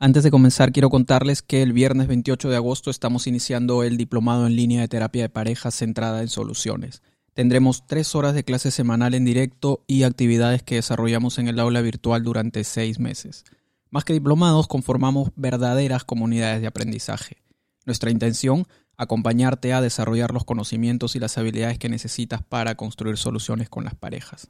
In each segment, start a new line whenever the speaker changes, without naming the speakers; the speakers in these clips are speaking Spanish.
Antes de comenzar, quiero contarles que el viernes 28 de agosto estamos iniciando el diplomado en línea de terapia de pareja centrada en soluciones. Tendremos tres horas de clase semanal en directo y actividades que desarrollamos en el aula virtual durante seis meses. Más que diplomados, conformamos verdaderas comunidades de aprendizaje. Nuestra intención, acompañarte a desarrollar los conocimientos y las habilidades que necesitas para construir soluciones con las parejas.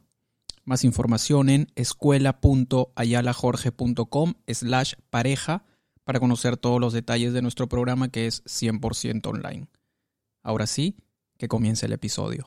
Más información en escuela.ayalajorge.com slash pareja para conocer todos los detalles de nuestro programa que es 100% online. Ahora sí, que comience el episodio.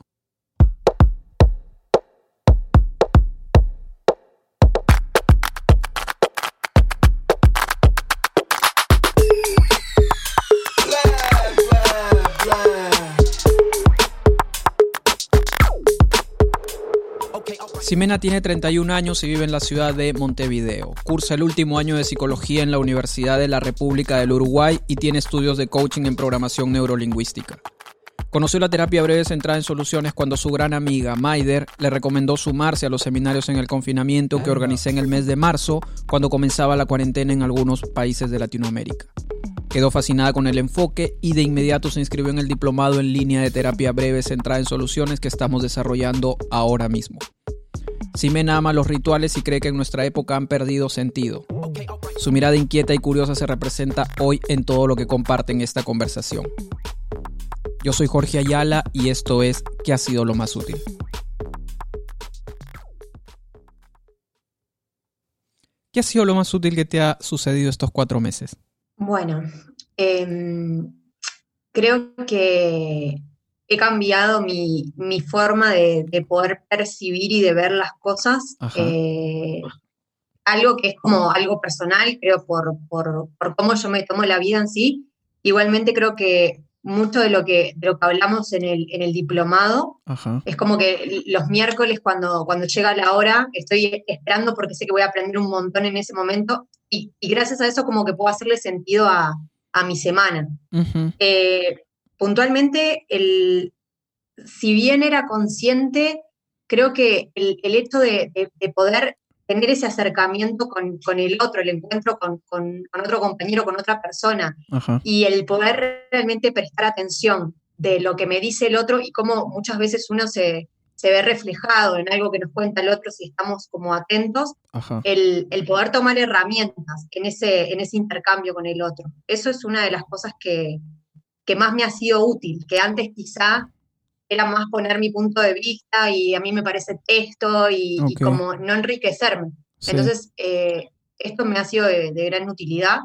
Ximena tiene 31 años y vive en la ciudad de Montevideo. Cursa el último año de psicología en la Universidad de la República del Uruguay y tiene estudios de coaching en programación neurolingüística. Conoció la terapia breve centrada en soluciones cuando su gran amiga Maider le recomendó sumarse a los seminarios en el confinamiento que organicé en el mes de marzo cuando comenzaba la cuarentena en algunos países de Latinoamérica. Quedó fascinada con el enfoque y de inmediato se inscribió en el diplomado en línea de terapia breve centrada en soluciones que estamos desarrollando ahora mismo. Simena ama los rituales y cree que en nuestra época han perdido sentido. Su mirada inquieta y curiosa se representa hoy en todo lo que comparte en esta conversación. Yo soy Jorge Ayala y esto es ¿Qué ha sido lo más útil? ¿Qué ha sido lo más útil que te ha sucedido estos cuatro meses?
Bueno, em, creo que he cambiado mi, forma de, poder percibir y de ver las cosas. Eh, algo que es como algo personal, creo, por, por, cómo yo me tomo la vida en sí. Igualmente creo que mucho de lo que, de lo que hablamos en el, en el diplomado es como que los miércoles cuando, cuando llega la hora estoy esperando porque sé que voy a aprender un montón en ese momento y, gracias a eso como que puedo hacerle sentido a, mi semana puntualmente, el, si bien era consciente, creo que el, hecho de, poder tener ese acercamiento con, el otro, el encuentro con, otro compañero, con otra persona, y el poder realmente prestar atención de lo que me dice el otro y cómo muchas veces uno se, ve reflejado en algo que nos cuenta el otro si estamos como atentos, el, poder tomar herramientas en ese, en ese intercambio con el otro. Eso es una de las cosas que, que más me ha sido útil, que antes quizá era más poner mi punto de vista y a mí me parece esto y, como no enriquecerme. Entonces, eh, esto me ha sido de, gran utilidad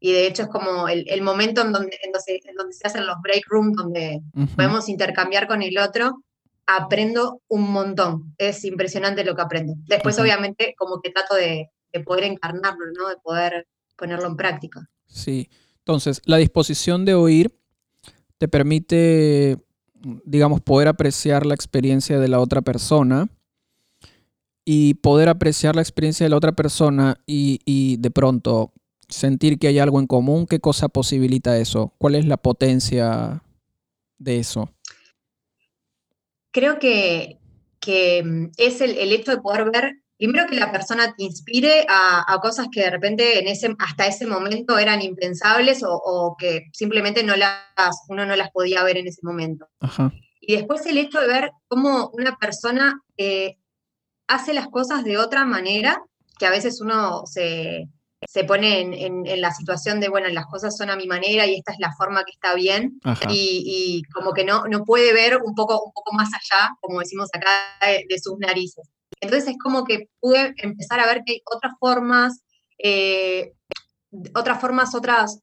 y de hecho es como el, momento en donde, en donde, se hacen los break rooms, donde podemos intercambiar con el otro, aprendo un montón. Es impresionante lo que aprendo. Después, obviamente, como que trato de, de poder encarnarlo, ¿no? De poder ponerlo en práctica.
Sí. Entonces, la disposición de oír te permite, digamos, poder apreciar la experiencia de la otra persona y poder apreciar la experiencia de la otra persona y, de pronto sentir que hay algo en común, ¿qué cosa posibilita eso? ¿Cuál es la potencia de eso?
Creo que, es el, el, hecho de poder ver primero que la persona te inspire a, cosas que de repente en ese, hasta ese momento eran impensables o, que simplemente no las, uno no las podía ver en ese momento. Y después el hecho de ver cómo una persona eh, hace las cosas de otra manera, que a veces uno se, pone en, la situación de, bueno, las cosas son a mi manera y esta es la forma que está bien, y, como que no, no puede ver un poco, un poco más allá, como decimos acá, de sus narices. Entonces es como que pude empezar a ver que hay otras formas, eh, otras formas, otras,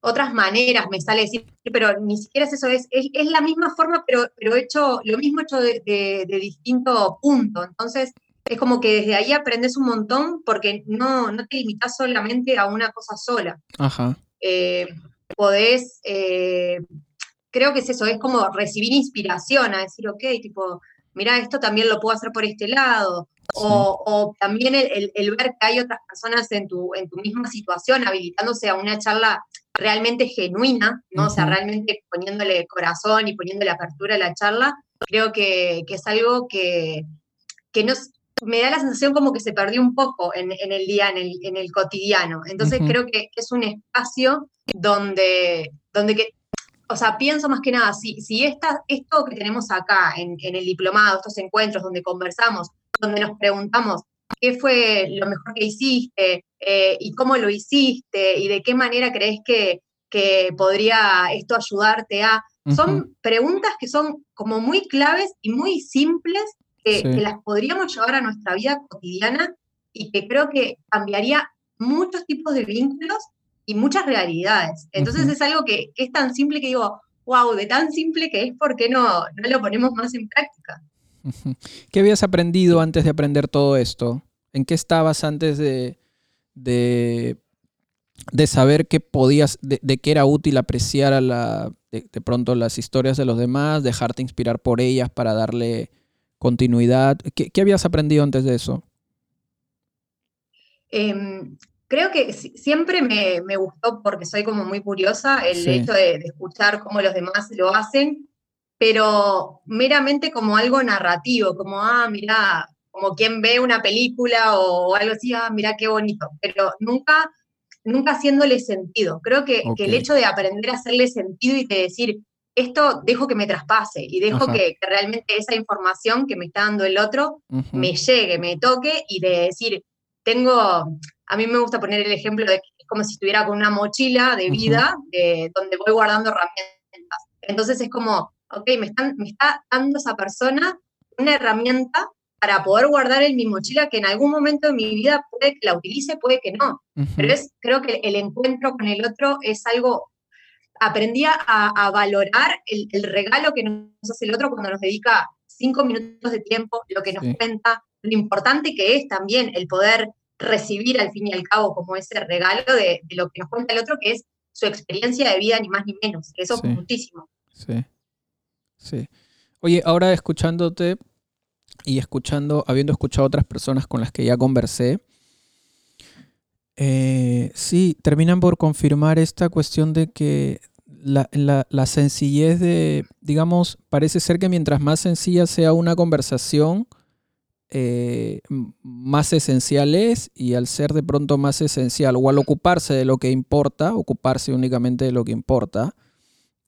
otras maneras, me sale decir, pero ni siquiera es eso, es, es, la misma forma, pero, pero hecho, lo mismo hecho de, distinto punto. Entonces, es como que desde ahí aprendes un montón porque no, no te limitas solamente a una cosa sola. Ajá. Eh, podés, eh, creo que es eso, es como recibir inspiración a decir, ok, tipo, mira, esto también lo puedo hacer por este lado. O, también el, ver que hay otras personas en tu, en tu misma situación habilitándose a una charla realmente genuina, ¿no? O sea, realmente poniéndole corazón y poniéndole apertura a la charla, creo que, es algo que, que, no, me da la sensación como que se perdió un poco en, el día, en el, cotidiano. Entonces creo que, es un espacio donde, donde que, o sea, pienso más que nada, si, si esta, esto que tenemos acá en, el diplomado, estos encuentros donde conversamos, donde nos preguntamos qué fue lo mejor que hiciste eh, y cómo lo hiciste y de qué manera crees que, que podría esto ayudarte a... Son preguntas que son como muy claves y muy simples que, las podríamos llevar a nuestra vida cotidiana y que creo que cambiaría muchos tipos de vínculos y muchas realidades. Entonces es algo que, es tan simple que digo, wow, de tan simple que es, ¿por qué no, no lo ponemos más en práctica?
¿Qué habías aprendido antes de aprender todo esto? ¿En qué estabas antes de, de, saber que podías, de, de, que era útil apreciar a la, de, pronto las historias de los demás, dejarte inspirar por ellas para darle continuidad. ¿Qué, habías aprendido antes de eso?
Em, creo que siempre me, gustó porque soy como muy curiosa el hecho de, escuchar cómo los demás lo hacen, pero meramente como algo narrativo, como, ah, mira, como quien ve una película o algo así, ah, mira qué bonito, pero nunca, nunca haciéndole sentido. Creo que, que el hecho de aprender a hacerle sentido y de decir, esto dejo que me traspase y dejo que, realmente esa información que me está dando el otro me llegue, me toque y de decir, tengo, a mí me gusta poner el ejemplo de que es como si estuviera con una mochila de vida donde voy guardando herramientas. Entonces es como, ok, me, están, me está dando esa persona una herramienta para poder guardar en mi mochila que en algún momento de mi vida puede que la utilice, puede que no. Pero es, creo que el encuentro con el otro es algo aprendí a, valorar el, regalo que nos hace el otro cuando nos dedica cinco minutos de tiempo, lo que nos cuenta, lo importante que es también el poder recibir al fin y al cabo como ese regalo de, lo que nos cuenta el otro, que es su experiencia de vida, ni más ni menos. Eso es muchísimo.
Sí. Sí. Oye, ahora escuchándote y escuchando, habiendo escuchado a otras personas con las que ya conversé, eh, sí, terminan por confirmar esta cuestión de que la, sencillez de, digamos, parece ser que mientras más sencilla sea una conversación, eh, más esencial es y al ser de pronto más esencial o al ocuparse de lo que importa, ocuparse únicamente de lo que importa,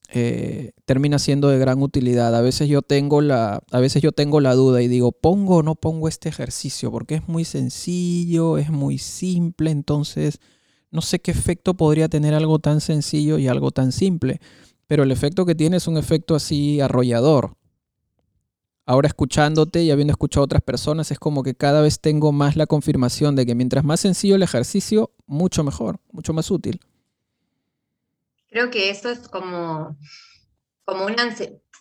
eh, termina siendo de gran utilidad. A veces yo tengo la, a veces yo tengo la duda y digo, ¿pongo o no pongo este ejercicio? Porque es muy sencillo, es muy simple, entonces no sé qué efecto podría tener algo tan sencillo y algo tan simple. Pero el efecto que tiene es un efecto así arrollador. Ahora escuchándote y habiendo escuchado a otras personas, es como que cada vez tengo más la confirmación de que mientras más sencillo el ejercicio, mucho mejor, mucho más útil.
Creo que eso es como, como una...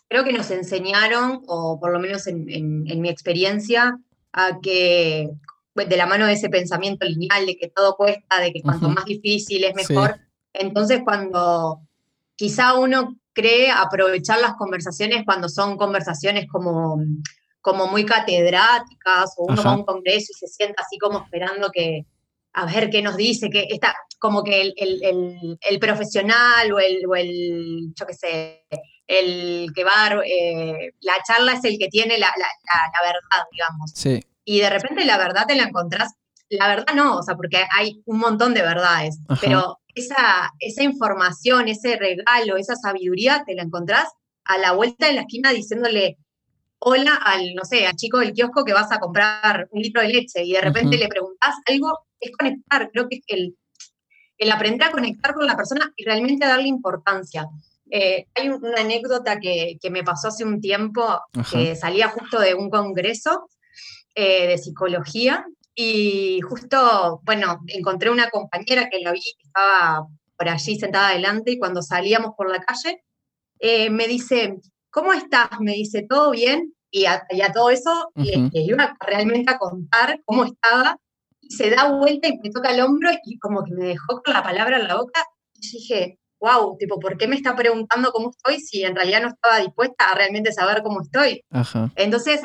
Creo que nos enseñaron, o por lo menos en, mi experiencia, a que pues, de la mano de ese pensamiento lineal de que todo cuesta, de que cuanto más difícil es mejor. Entonces, cuando quizá uno cree aprovechar las conversaciones cuando son conversaciones como, como muy catedráticas, o uno va a un congreso y se sienta así como esperando que, a ver qué nos dice, que está como que el, profesional o el, el, yo qué sé, el que va eh, la charla es el que tiene la, verdad, digamos.
Sí.
Y de repente la verdad te la encontrás, la verdad no, o sea, porque hay un montón de verdades, pero esa, esa información, ese regalo, esa sabiduría, te la encontrás a la vuelta de la esquina diciéndole, hola al, no sé, al chico del kiosco que vas a comprar un litro de leche y de repente le preguntas algo, es conectar, creo que es el, el aprender a conectar con la persona y realmente darle importancia. Eh, hay una anécdota que, me pasó hace un tiempo, que salía justo de un congreso eh, de psicología y justo, bueno, encontré una compañera que la vi, que estaba por allí sentada adelante y cuando salíamos por la calle, eh, me dice, ¿cómo estás? Me dice, ¿todo bien? Y a, todo eso le, iba realmente a contar cómo estaba. Y se da vuelta y me toca el hombro y como que me dejó con la palabra en la boca. Y dije, wow, tipo, ¿por qué me está preguntando cómo estoy si en realidad no estaba dispuesta a realmente saber cómo estoy? Entonces,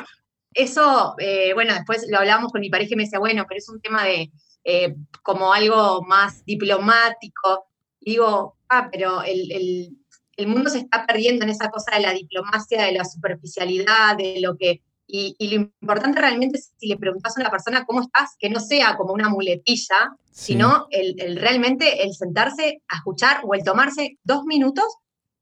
eso, eh, bueno, después lo hablábamos con mi pareja y me decía, bueno, pero es un tema de eh, como algo más diplomático. Y digo, ah, pero el, el mundo se está perdiendo en esa cosa de la diplomacia, de la superficialidad, de lo que... y, lo importante realmente es si le preguntas a una persona cómo estás, que no sea como una muletilla, sino el, realmente el sentarse a escuchar o el tomarse dos minutos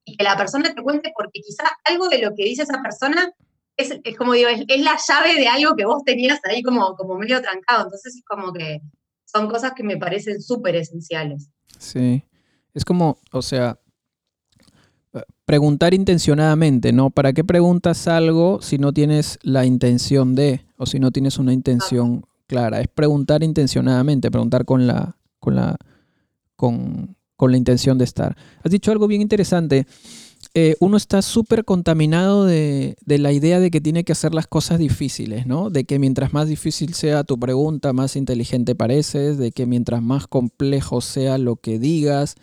y que la persona te cuente, porque quizás algo de lo que dice esa persona es, como digo, es, la llave de algo que vos tenías ahí como, como medio trancado. Entonces es como que son cosas que me parecen súper esenciales.
Sí, es como, o sea, preguntar intencionadamente, ¿no? ¿Para qué preguntas algo si no tienes la intención de, o si no tienes una intención clara? Es preguntar intencionadamente, preguntar con la, con la, con, la intención de estar. Has dicho algo bien interesante. Eh, uno está súper contaminado de, la idea de que tiene que hacer las cosas difíciles, ¿no? De que mientras más difícil sea tu pregunta, más inteligente pareces, de que mientras más complejo sea lo que digas,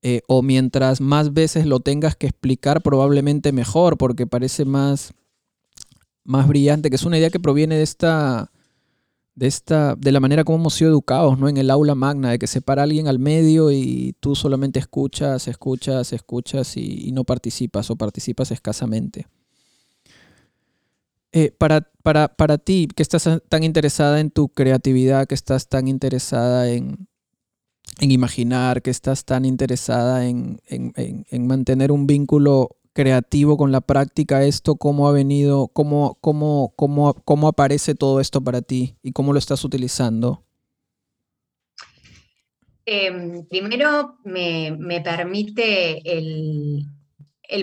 eh, o mientras más veces lo tengas que explicar, probablemente mejor, porque parece más, más brillante, que es una idea que proviene de esta, de esta, de la manera como hemos sido educados, ¿no? En el aula magna, de que se para alguien al medio y tú solamente escuchas, escuchas, escuchas y, no participas o participas escasamente. Eh, para, para, para ti, que estás tan interesada en tu creatividad, que estás tan interesada en, en imaginar, que estás tan interesada en, mantener un vínculo creativo con la práctica, esto cómo ha venido, cómo, cómo, cómo, cómo aparece todo esto para ti y cómo lo estás utilizando.
Em, primero me, permite el,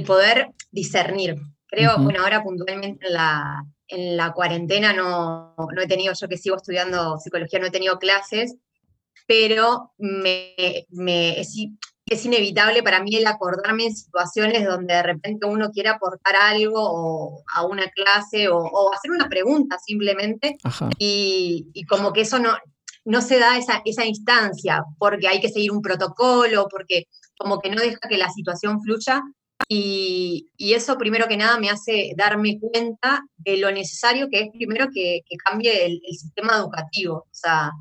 poder discernir. Creo, bueno, ahora puntualmente en la, en la cuarentena no, no, he tenido, yo que sigo estudiando psicología, no he tenido clases, pero me, es, inevitable para mí el acordarme en situaciones donde de repente uno quiere aportar algo a una clase o, hacer una pregunta simplemente y, como que eso no, no se da esa, esa instancia porque hay que seguir un protocolo, porque como que no deja que la situación fluya y, eso primero que nada me hace darme cuenta de lo necesario que es primero que, cambie el, el, sistema educativo. O sea,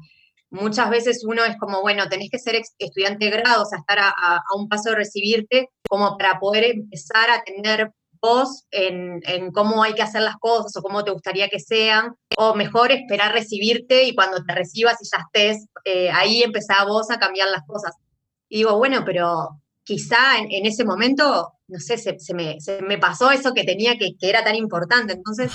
muchas veces uno es como, bueno, tenés que ser estudiante de grado, o sea, estar a, un paso de recibirte, como para poder empezar a tener voz en, cómo hay que hacer las cosas o cómo te gustaría que sean, o mejor esperar recibirte y cuando te recibas y ya estés, eh, ahí empezá vos a cambiar las cosas. Y digo, bueno, pero quizá en, ese momento, no sé, se, me, se, me, pasó eso que tenía que, que era tan importante. Entonces,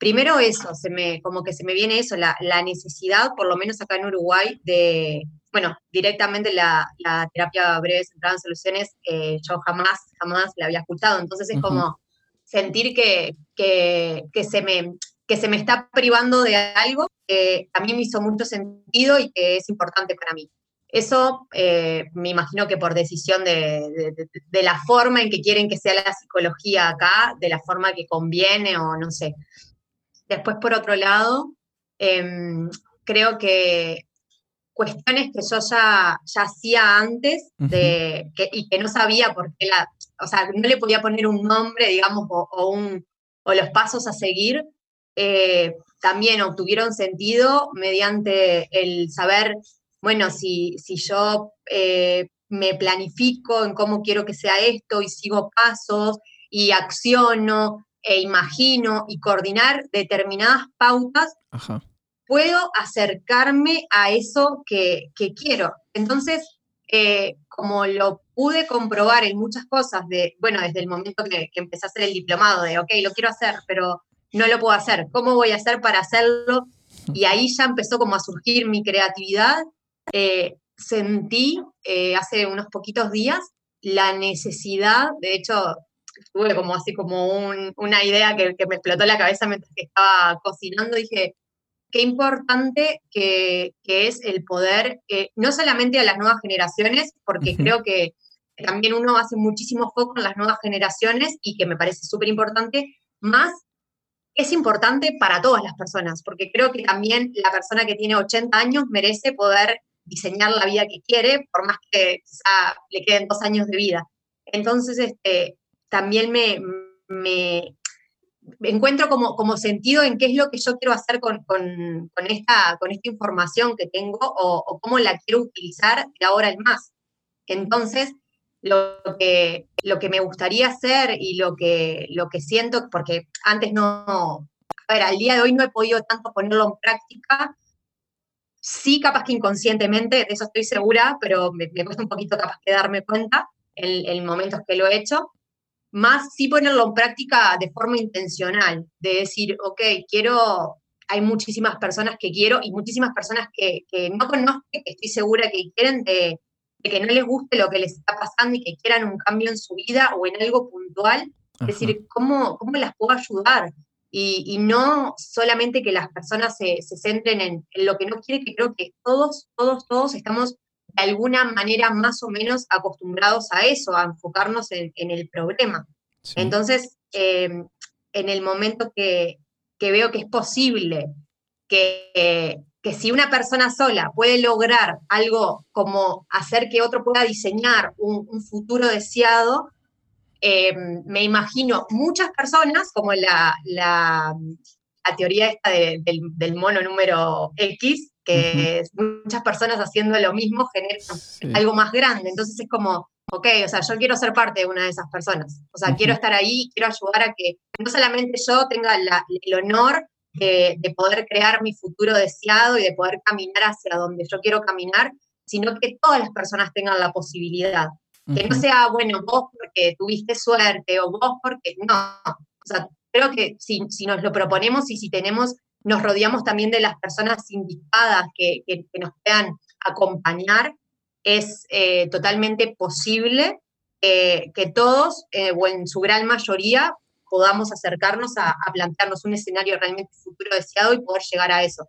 primero eso, se me, como que se me viene eso, la, necesidad, por lo menos acá en Uruguay, de, bueno, directamente la, terapia breve centrada en soluciones, eh, yo jamás, jamás la había escuchado. Entonces es como sentir que, que, se me, que se me está privando de algo que a mí me hizo mucho sentido y que es importante para mí. Eso eh, me imagino que por decisión de, de, la forma en que quieren que sea la psicología acá, de la forma que conviene o no sé. Después, por otro lado, em, creo que cuestiones que yo ya, ya hacía antes de, y que no sabía por qué la, o sea, no le podía poner un nombre, digamos, o, un, o los pasos a seguir, eh, también obtuvieron sentido mediante el saber, bueno, si, si yo eh, me planifico en cómo quiero que sea esto y sigo pasos y acciono e imagino y coordinar determinadas pautas, puedo acercarme a eso que, quiero. Entonces, eh, como lo pude comprobar en muchas cosas, de, bueno, desde el momento que, que, empecé a hacer el diplomado, de, ok, lo quiero hacer, pero no lo puedo hacer, ¿cómo voy a hacer para hacerlo? Y ahí ya empezó como a surgir mi creatividad. Eh, sentí eh, hace unos poquitos días la necesidad, de hecho, tuve como así como una idea que, me explotó la cabeza mientras que estaba cocinando, dije, qué importante que, es el poder, eh, no solamente a las nuevas generaciones, porque creo que también uno hace muchísimo foco en las nuevas generaciones y que me parece súper importante, más es importante para todas las personas, porque creo que también la persona que tiene 80 años merece poder diseñar la vida que quiere, por más que quizá le queden dos años de vida. Entonces, este, también me, me encuentro como, como, sentido en qué es lo que yo quiero hacer con, esta, con esta información que tengo o, cómo la quiero utilizar de ahora en más. Entonces, lo que, lo que me gustaría hacer y lo que, lo que siento, porque antes no, a ver, al día de hoy no he podido tanto ponerlo en práctica. Sí, capaz que inconscientemente, de eso estoy segura, pero me, cuesta un poquito capaz que darme cuenta en, en momentos que lo he hecho. Más sí ponerlo en práctica de forma intencional, de decir, ok, quiero, hay muchísimas personas que quiero y muchísimas personas que, que no conozco, que estoy segura que quieren de, de que no les guste lo que les está pasando y que quieran un cambio en su vida o en algo puntual, es decir, ¿cómo, ¿cómo las puedo ayudar? Y, no solamente que las personas se, centren en, lo que no quiere, que creo que todos, todos, todos estamos de alguna manera más o menos acostumbrados a eso, a enfocarnos en, el problema. Entonces, em, en el momento que, que, veo que es posible que, que si una persona sola puede lograr algo como hacer que otro pueda diseñar un, futuro deseado, eh, me imagino muchas personas, como la, la, teoría esta del, mono número X, que muchas personas haciendo lo mismo generan algo más grande. Entonces es como, ok, o sea, yo quiero ser parte de una de esas personas. O sea, quiero estar ahí, quiero ayudar a que no solamente yo tenga el honor de, poder crear mi futuro deseado y de poder caminar hacia donde yo quiero caminar, sino que todas las personas tengan la posibilidad. Que no sea, bueno, vos porque tuviste suerte o vos porque no. O sea, creo que si, si nos lo proponemos y si tenemos, nos rodeamos también de las personas indicadas que, que, nos puedan acompañar, es eh, totalmente posible que todos, eh, o en su gran mayoría, podamos acercarnos a, plantearnos un escenario realmente futuro deseado y poder llegar a eso.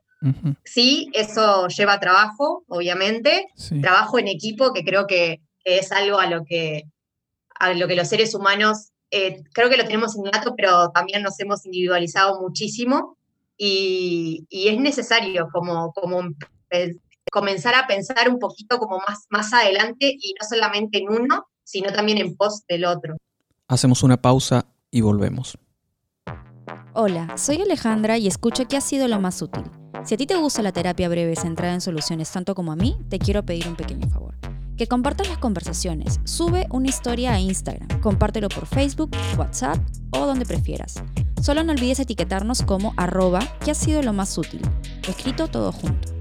Sí, eso lleva trabajo, obviamente, trabajo en equipo, que creo que, es algo a lo que, a lo que los seres humanos, eh, creo que lo tenemos innato, pero también nos hemos individualizado muchísimo y, es necesario como, como comenzar a pensar un poquito como más, más adelante y no solamente en uno, sino también en pos del otro.
Hacemos una pausa y volvemos.
Hola, soy Alejandra y escucho qué ha sido lo más útil. Si a ti te gusta la terapia breve centrada en soluciones tanto como a mí, te quiero pedir un pequeño favor. Que compartas las conversaciones, sube una historia a Instagram, compártelo por Facebook, WhatsApp o donde prefieras. Solo no olvides etiquetarnos como arroba que ha sido lo más útil, escrito todo junto.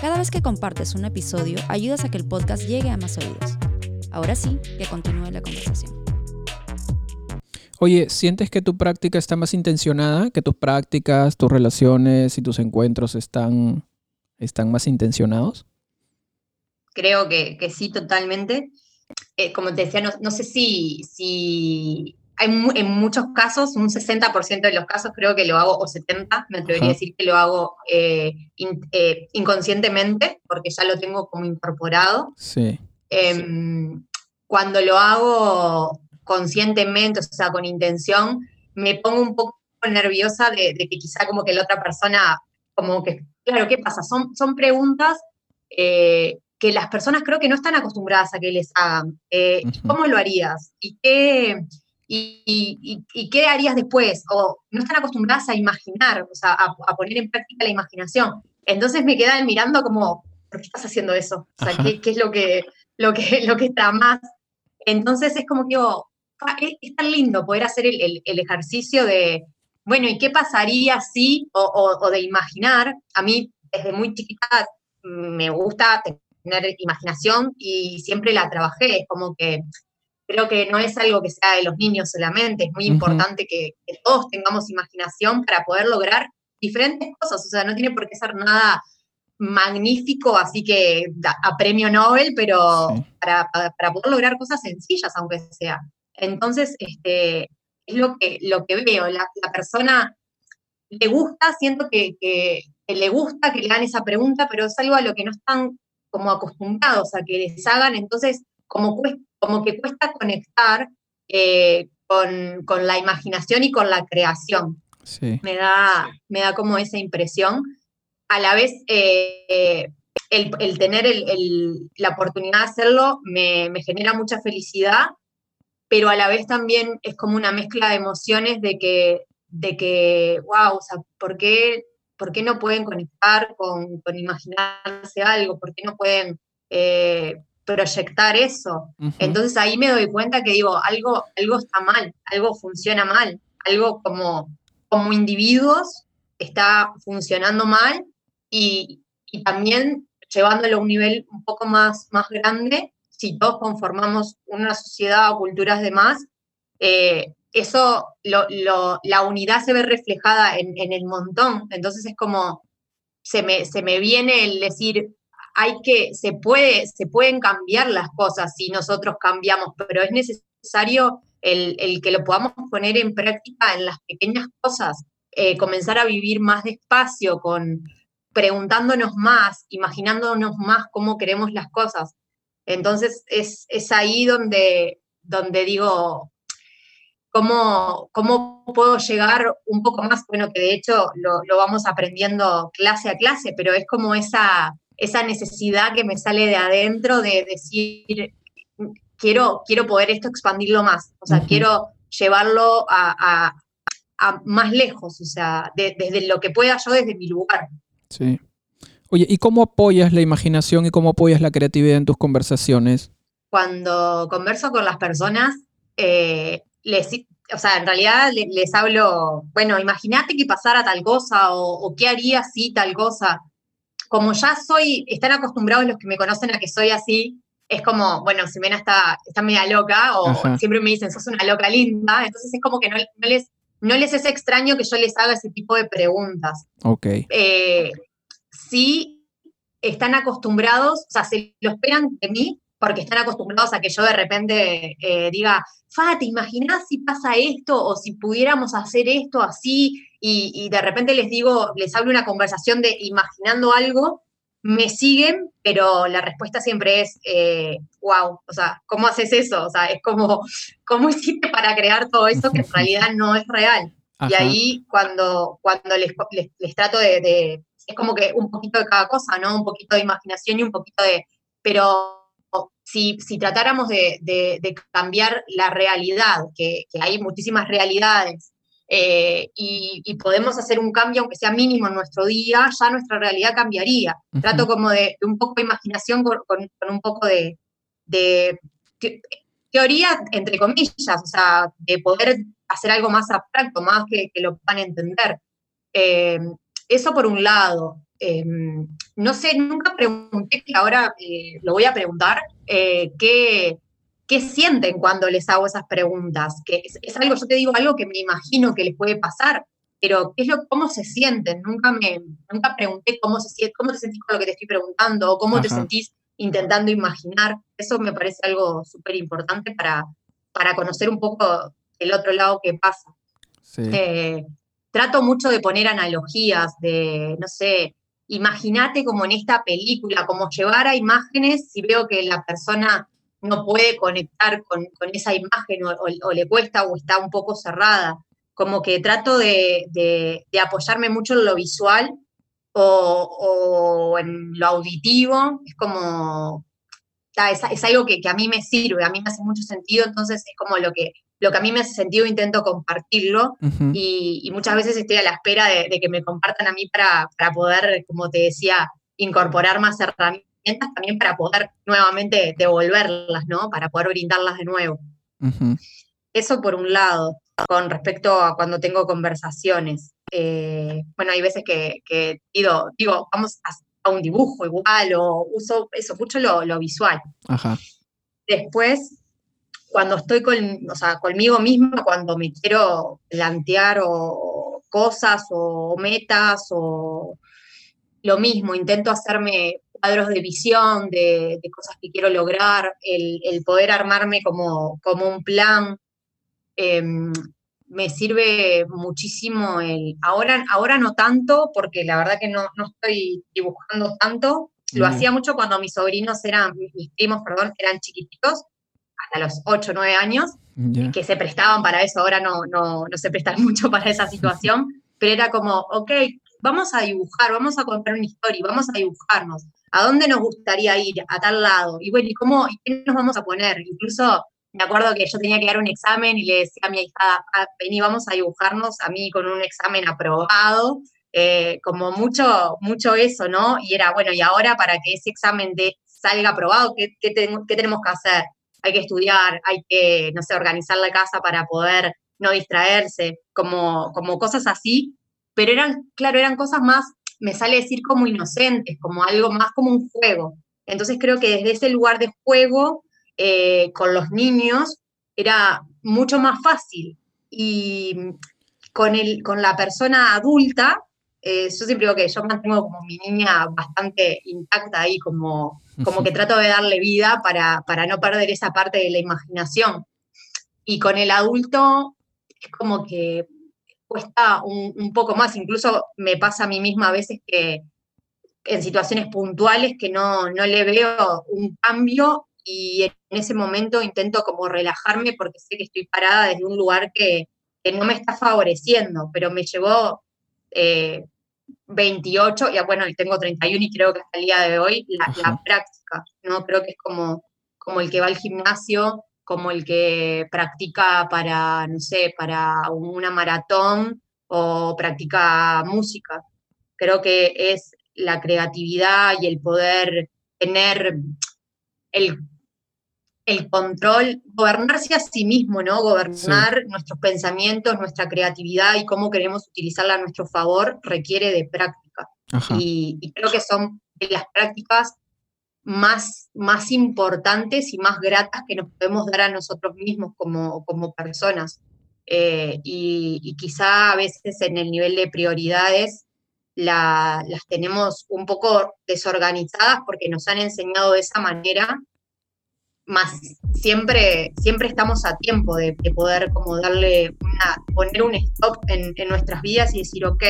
Cada vez que compartes un episodio, ayudas a que el podcast llegue a más oídos. Ahora sí, que continúe la conversación.
Oye, ¿sientes que tu práctica está más intencionada? ¿Que tus prácticas, tus relaciones y tus encuentros están, están más intencionados?
Creo que, sí, totalmente. Eh, como te decía, no, sé si, si hay en muchos casos, un 60% de los casos creo que lo hago, o 70%, me atrevería a decir que lo hago eh, eh, inconscientemente, porque ya lo tengo como incorporado.
Sí.
Em, cuando lo hago conscientemente, o sea, con intención, me pongo un poco nerviosa de, que quizá como que la otra persona, como que, claro, ¿qué pasa? Son, son preguntas eh, que las personas creo que no están acostumbradas a que les hagan. Eh, ¿Cómo lo harías? ¿Y qué, y, qué harías después? O no están acostumbradas a imaginar, o sea, a, poner en práctica la imaginación. Entonces me quedan mirando como, ¿por qué estás haciendo eso? O sea, ¿qué, es lo que, lo, que, lo que está más? Entonces es como que digo, es, tan lindo poder hacer el, ejercicio de, bueno, ¿y qué pasaría si, o, de imaginar? A mí, desde muy chiquita, me gusta tener imaginación y siempre la trabajé, es como que creo que no es algo que sea de los niños solamente, es muy importante que, todos tengamos imaginación para poder lograr diferentes cosas, o sea, no tiene por qué ser nada magnífico, así que a premio Nobel, pero para, para, poder lograr cosas sencillas, aunque sea. Entonces, este, es lo que, lo que veo, la, persona le gusta, siento que, le gusta que le hagan esa pregunta, pero es algo a lo que no están como acostumbrados a que les hagan, entonces como, como que cuesta conectar eh, con, la imaginación y con la creación. Me, da, me da como esa impresión. A la vez, eh, el, tener la oportunidad de hacerlo me, me genera mucha felicidad pero a la vez también es como una mezcla de emociones de que, de que wow, o sea, ¿por qué, por qué no pueden conectar con, con, imaginarse algo? ¿Por qué no pueden eh, proyectar eso? Entonces ahí me doy cuenta que digo, algo, algo está mal, algo funciona mal, algo como, como individuos está funcionando mal y, también llevándolo a un nivel un poco más, más grande, si todos conformamos una sociedad o culturas de más, eh, eso, la unidad se ve reflejada en, el montón. Entonces es como, se me, se me viene el decir, hay que, se, puede, se pueden cambiar las cosas si nosotros cambiamos, pero es necesario el, que lo podamos poner en práctica en las pequeñas cosas, eh, comenzar a vivir más despacio, con, preguntándonos más, imaginándonos más cómo queremos las cosas. Entonces es, es ahí donde, donde digo, ¿cómo, ¿cómo puedo llegar un poco más? Bueno, que de hecho lo, lo vamos aprendiendo clase a clase, pero es como esa, esa necesidad que me sale de adentro de decir, quiero, quiero poder esto expandirlo más, o sea, quiero llevarlo a, más lejos, o sea, desde lo que pueda yo desde mi lugar.
Sí. Oye, ¿y cómo apoyas la imaginación y cómo apoyas la creatividad en tus conversaciones?
Cuando converso con las personas, eh, les, o sea, en realidad les, hablo, bueno, imagínate que pasara tal cosa o, o, qué haría si tal cosa. Como ya soy, están acostumbrados los que me conocen a que soy así, es como, bueno, Simena está, está media loca, o siempre me dicen, sos una loca linda, entonces es como que no, les, no les es extraño que yo les haga ese tipo de preguntas.
Ok.
Eh, sí están acostumbrados, o sea, se lo esperan de mí, porque están acostumbrados a que yo de repente eh, diga, Fa, ¿te imaginas si pasa esto? O si pudiéramos hacer esto así, y, y de repente les digo, les hablo una conversación de imaginando algo, me siguen, pero la respuesta siempre es, wow, eh, o sea, ¿cómo haces eso? O sea, es como, ¿cómo hiciste para crear todo eso que en realidad no es real? Y ahí cuando, cuando les, les, trato de, es como que un poquito de cada cosa, ¿no? Un poquito de imaginación y un poquito de, pero si, si tratáramos de, de, cambiar la realidad, que, que hay muchísimas realidades, eh, y, podemos hacer un cambio, aunque sea mínimo en nuestro día, ya nuestra realidad cambiaría. Trato como de, un poco de imaginación con, un poco de, teoría, entre comillas, o sea, de poder hacer algo más abstracto, más que, lo puedan entender. Eh, eso por un lado. Eh, no sé, nunca pregunté, que ahora lo voy a preguntar, qué qué sienten cuando les hago esas preguntas, que es, algo, yo te digo algo que me imagino que les puede pasar, pero ¿qué es lo, cómo se sienten? Nunca me nunca pregunté cómo, se, cómo te sentís con lo que te estoy preguntando o cómo te sentís intentando imaginar. Eso me parece algo súper importante para, para conocer un poco el otro lado que pasa. Eh, trato mucho de poner analogías, de, no sé, imagínate como en esta película, como llevar a imágenes si veo que la persona no puede conectar con, esa imagen o, le cuesta o está un poco cerrada. Como que trato de, apoyarme mucho en lo visual o, en lo auditivo. Es como, es, algo que, a mí me sirve, a mí me hace mucho sentido, entonces es como lo que, lo que a mí me hace sentido, intento compartirlo y, muchas veces estoy a la espera de, que me compartan a mí para, para poder, como te decía, incorporar más herramientas también para poder nuevamente devolverlas, ¿no? Para poder brindarlas de nuevo. Eso por un lado, con respecto a cuando tengo conversaciones. Eh, bueno, hay veces que, digo, digo, vamos a, un dibujo igual, o uso eso, mucho lo, visual. Después, cuando estoy con, o sea, conmigo misma, cuando me quiero plantear o, cosas o metas o lo mismo, intento hacerme cuadros de visión, de, cosas que quiero lograr, el, poder armarme como, como un plan. Em, me sirve muchísimo el. Ahora, ahora no tanto, porque la verdad que no, estoy dibujando tanto. Lo hacía mucho cuando mis sobrinos eran, mis primos, perdón, eran chiquititos, hasta los 8 o 9 años, que se prestaban para eso. Ahora no, no, no se prestan mucho para esa situación, pero era como, ok, vamos a dibujar, vamos a contar una historia, vamos a dibujarnos. ¿A dónde nos gustaría ir? A tal lado. Y bueno, ¿y cómo, y qué nos vamos a poner? Incluso me acuerdo que yo tenía que dar un examen y le decía a mi hija, ah, vení, vamos a dibujarnos a mí con un examen aprobado, eh, como mucho, mucho eso, ¿no? Y era, bueno, y ahora para que ese examen de, salga aprobado, ¿qué, qué, ¿qué tenemos que hacer? Hay que estudiar, hay que, no sé, organizar la casa para poder no distraerse, como, como cosas así pero eran, claro, eran cosas más, me sale decir como inocentes, como algo más como un juego. Entonces creo que desde ese lugar de juego eh, con los niños era mucho más fácil. Y con, el, con la persona adulta, eh, yo siempre digo que yo mantengo como mi niña bastante intacta ahí, como, como que trato de darle vida para, para no perder esa parte de la imaginación. Y con el adulto es como que cuesta un, poco más, incluso me pasa a mí misma a veces que en situaciones puntuales que no, no le veo un cambio y en ese momento intento como relajarme porque sé que estoy parada desde un lugar que, no me está favoreciendo, pero me llevó 28, eh, ya bueno, tengo 31 y creo que hasta el día de hoy la, la, práctica, ¿no? Creo que es como, como el que va al gimnasio como el que practica para, no sé, para una maratón o practica música. Creo que es la creatividad y el poder tener el, el control, gobernarse a sí mismo, ¿no? Gobernar nuestros pensamientos, nuestra creatividad y cómo queremos utilizarla a nuestro favor requiere de práctica. Y, y, creo que son de las prácticas más, más importantes y más gratas que nos podemos dar a nosotros mismos como, como personas. Eh, y, quizá a veces en el nivel de prioridades las tenemos un poco desorganizadas porque nos han enseñado de esa manera, más siempre, siempre estamos a tiempo de, poder como darle una, poner un stop en, en nuestras vidas y decir, ok,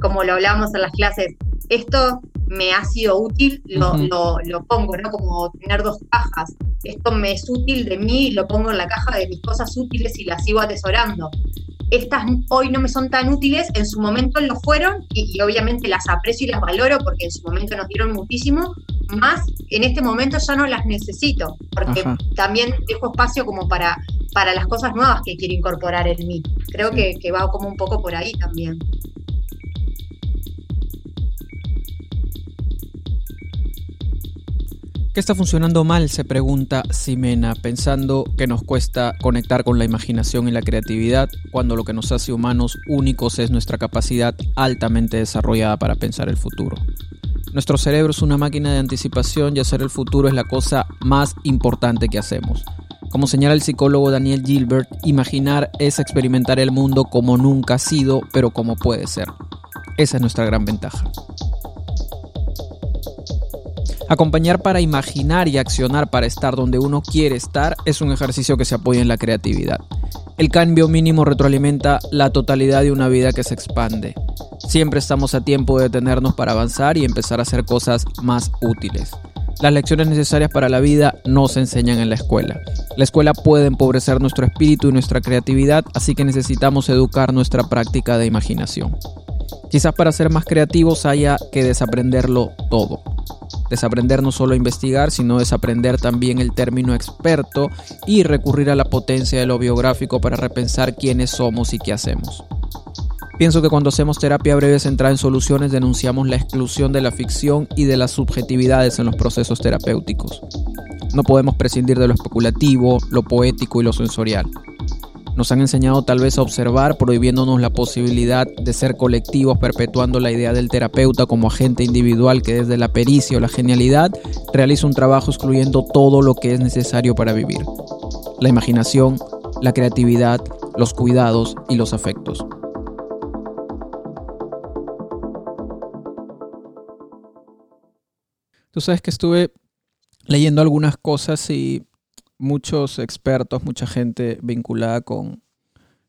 como lo hablábamos en las clases, esto me ha sido útil, lo, lo, pongo, ¿no? Como tener dos cajas. Esto me es útil de mí, lo pongo en la caja de mis cosas útiles y las sigo atesorando. Estas hoy no me son tan útiles, en su momento lo fueron y, obviamente las aprecio y las valoro porque en su momento nos dieron muchísimo, más en este momento ya no las necesito, porque también dejo espacio como para, para las cosas nuevas que quiero incorporar en mí. Creo que, que va como un poco por ahí también.
¿Qué está funcionando mal? Se pregunta Simena, pensando que nos cuesta conectar con la imaginación y la creatividad cuando lo que nos hace humanos únicos es nuestra capacidad altamente desarrollada para pensar el futuro. Nuestro cerebro es una máquina de anticipación y hacer el futuro es la cosa más importante que hacemos. Como señala el psicólogo Daniel Gilbert, imaginar es experimentar el mundo como nunca ha sido, pero como puede ser. Esa es nuestra gran ventaja. Acompañar para imaginar y accionar para estar donde uno quiere estar es un ejercicio que se apoya en la creatividad. El cambio mínimo retroalimenta la totalidad de una vida que se expande. Siempre estamos a tiempo de detenernos para avanzar y empezar a hacer cosas más útiles. Las lecciones necesarias para la vida no se enseñan en la escuela. La escuela puede empobrecer nuestro espíritu y nuestra creatividad, así que necesitamos educar nuestra práctica de imaginación. Quizás para ser más creativos haya que desaprenderlo todo. Desaprender no solo investigar, sino desaprender también el término experto y recurrir a la potencia de lo biográfico para repensar quiénes somos y qué hacemos. Pienso que cuando hacemos terapia breve centrada en soluciones denunciamos la exclusión de la ficción y de las subjetividades en los procesos terapéuticos. No podemos prescindir de lo especulativo, lo poético y lo sensorial. Nos han enseñado tal vez a observar, prohibiéndonos la posibilidad de ser colectivos, perpetuando la idea del terapeuta como agente individual que desde la pericia o la genialidad realiza un trabajo excluyendo todo lo que es necesario para vivir. La imaginación, la creatividad, los cuidados y los afectos. Tú sabes que estuve leyendo algunas cosas y muchos expertos, mucha gente vinculada con,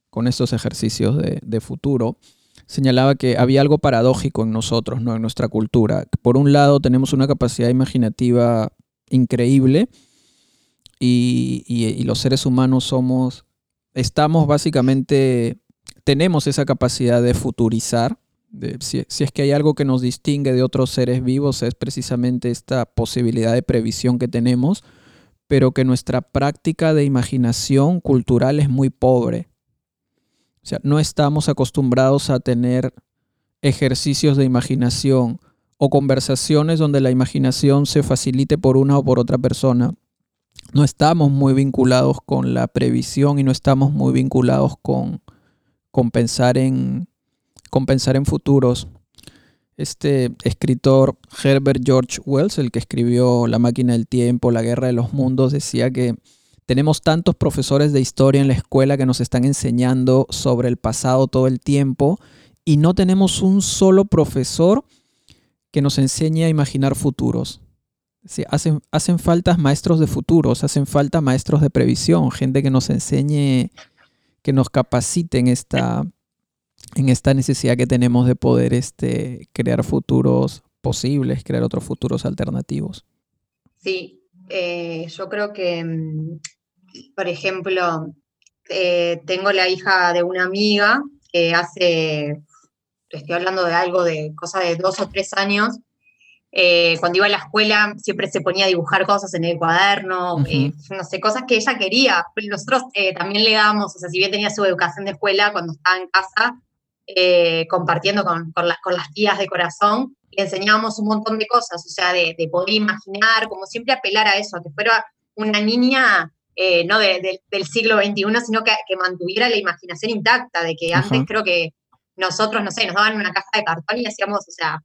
con estos ejercicios de, futuro, señalaba que había algo paradójico en nosotros, ¿no? en nuestra cultura. Por un lado tenemos una capacidad imaginativa increíble y, los seres humanos somos, estamos básicamente, tenemos esa capacidad de futurizar. si, si es que hay algo que nos distingue de otros seres vivos es precisamente esta posibilidad de previsión que tenemos pero que nuestra práctica de imaginación cultural es muy pobre. O sea, no estamos acostumbrados a tener ejercicios de imaginación o conversaciones donde la imaginación se facilite por una o por otra persona. No estamos muy vinculados con la previsión y no estamos muy vinculados con, con pensar en pensar en futuros. Este escritor Herbert George Wells, el que escribió La máquina del tiempo, La guerra de los mundos, decía que tenemos tantos profesores de historia en la escuela que nos están enseñando sobre el pasado todo el tiempo y no tenemos un solo profesor que nos enseñe a imaginar futuros. hacen, hacen falta maestros de futuros, hacen falta maestros de previsión, gente que nos enseñe, que nos capacite en esta, en esta necesidad que tenemos de poder este, crear futuros posibles, crear otros futuros alternativos.
Sí, eh, yo creo que mm, por ejemplo, eh, tengo la hija de una amiga que hace, estoy hablando de algo de cosa de dos o tres años, eh, cuando iba a la escuela siempre se ponía a dibujar cosas en el cuaderno, eh, no sé, cosas que ella quería. Nosotros también le damos, o sea, si bien tenía su educación de escuela, cuando estaba en casa, compartiendo con, con, con, las tías de corazón, le enseñábamos un montón de cosas, o sea, de, de poder imaginar, como siempre apelar a eso, a que fuera una niña eh, no del siglo XXI, sino que, mantuviera la imaginación intacta, de que antes creo que nosotros, no sé, nos daban una caja de cartón y hacíamos, o sea,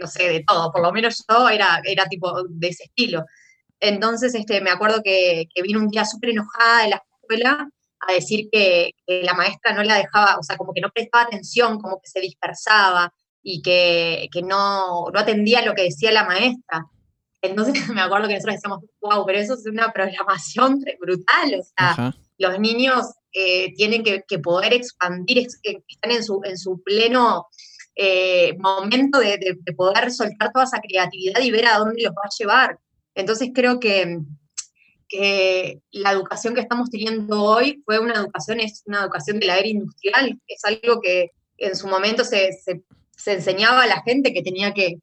no sé, de todo, por lo menos yo era, era tipo de ese estilo. Entonces, este, me acuerdo que, vino un día súper enojada de la escuela a decir que, la maestra no la dejaba, o sea, como que no prestaba atención, como que se dispersaba y que, que no, no atendía lo que decía la maestra. Entonces me acuerdo que nosotros decíamos, wow, pero eso es una programación brutal, o sea, los niños eh, tienen que, poder expandir, eh, están en su, en su pleno eh, momento de, poder soltar toda esa creatividad y ver a dónde los va a llevar. Entonces creo que, que la educación que estamos teniendo hoy fue una educación, es una educación de la era industrial, es algo que en su momento se, se enseñaba a la gente que tenía que,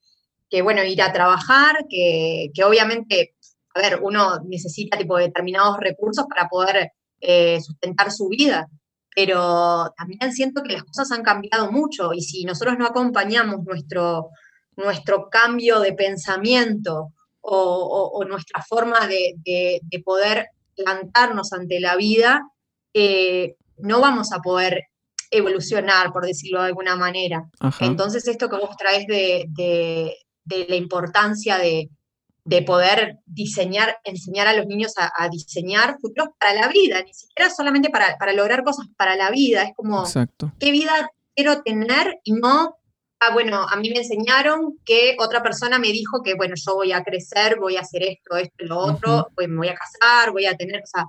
que bueno, ir a trabajar, que, obviamente, a ver, uno necesita tipo determinados recursos para poder eh, sustentar su vida, pero también siento que las cosas han cambiado mucho y si nosotros no acompañamos nuestro, nuestro cambio de pensamiento o, nuestra forma de, poder plantarnos ante la vida, eh, no vamos a poder evolucionar, por decirlo de alguna manera. Entonces, esto que vos traes de, de la importancia de, poder diseñar, enseñar a los niños a, diseñar futuros para la vida, ni siquiera solamente para, lograr cosas para la vida, es como, ¿qué vida quiero tener? Y no, ah, bueno, a mí me enseñaron que otra persona me dijo que, bueno, yo voy a crecer, voy a hacer esto, esto, lo otro, pues me voy a casar, voy a tener, o sea,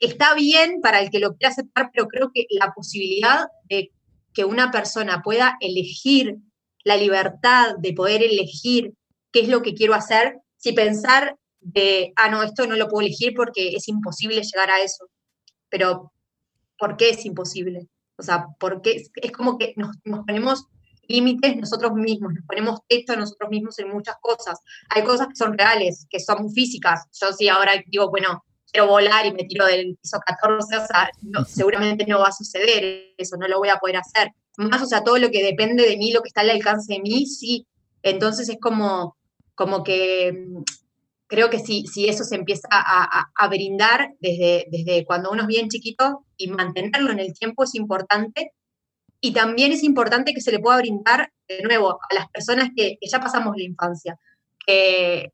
está bien para el que lo quiera aceptar, pero creo que la posibilidad de que una persona pueda elegir la libertad de poder elegir qué es lo que quiero hacer, si pensar de, ah, no, esto no lo puedo elegir porque es imposible llegar a eso. Pero, ¿por qué es imposible? O sea, porque es como que nos, ponemos límites nosotros mismos, nos ponemos texto nosotros mismos en muchas cosas. Hay cosas que son reales, que son físicas. Yo sí ahora digo, bueno, quiero volar y me tiro del piso 14, o sea, seguramente no va a suceder eso, no lo voy a poder hacer más, o sea, todo lo que depende de mí, lo que está al alcance de mí, sí. Entonces es como, como que creo que si, si eso se empieza a, brindar desde, desde cuando uno es bien chiquito y mantenerlo en el tiempo es importante. Y también es importante que se le pueda brindar, de nuevo, a las personas que, ya pasamos la infancia, que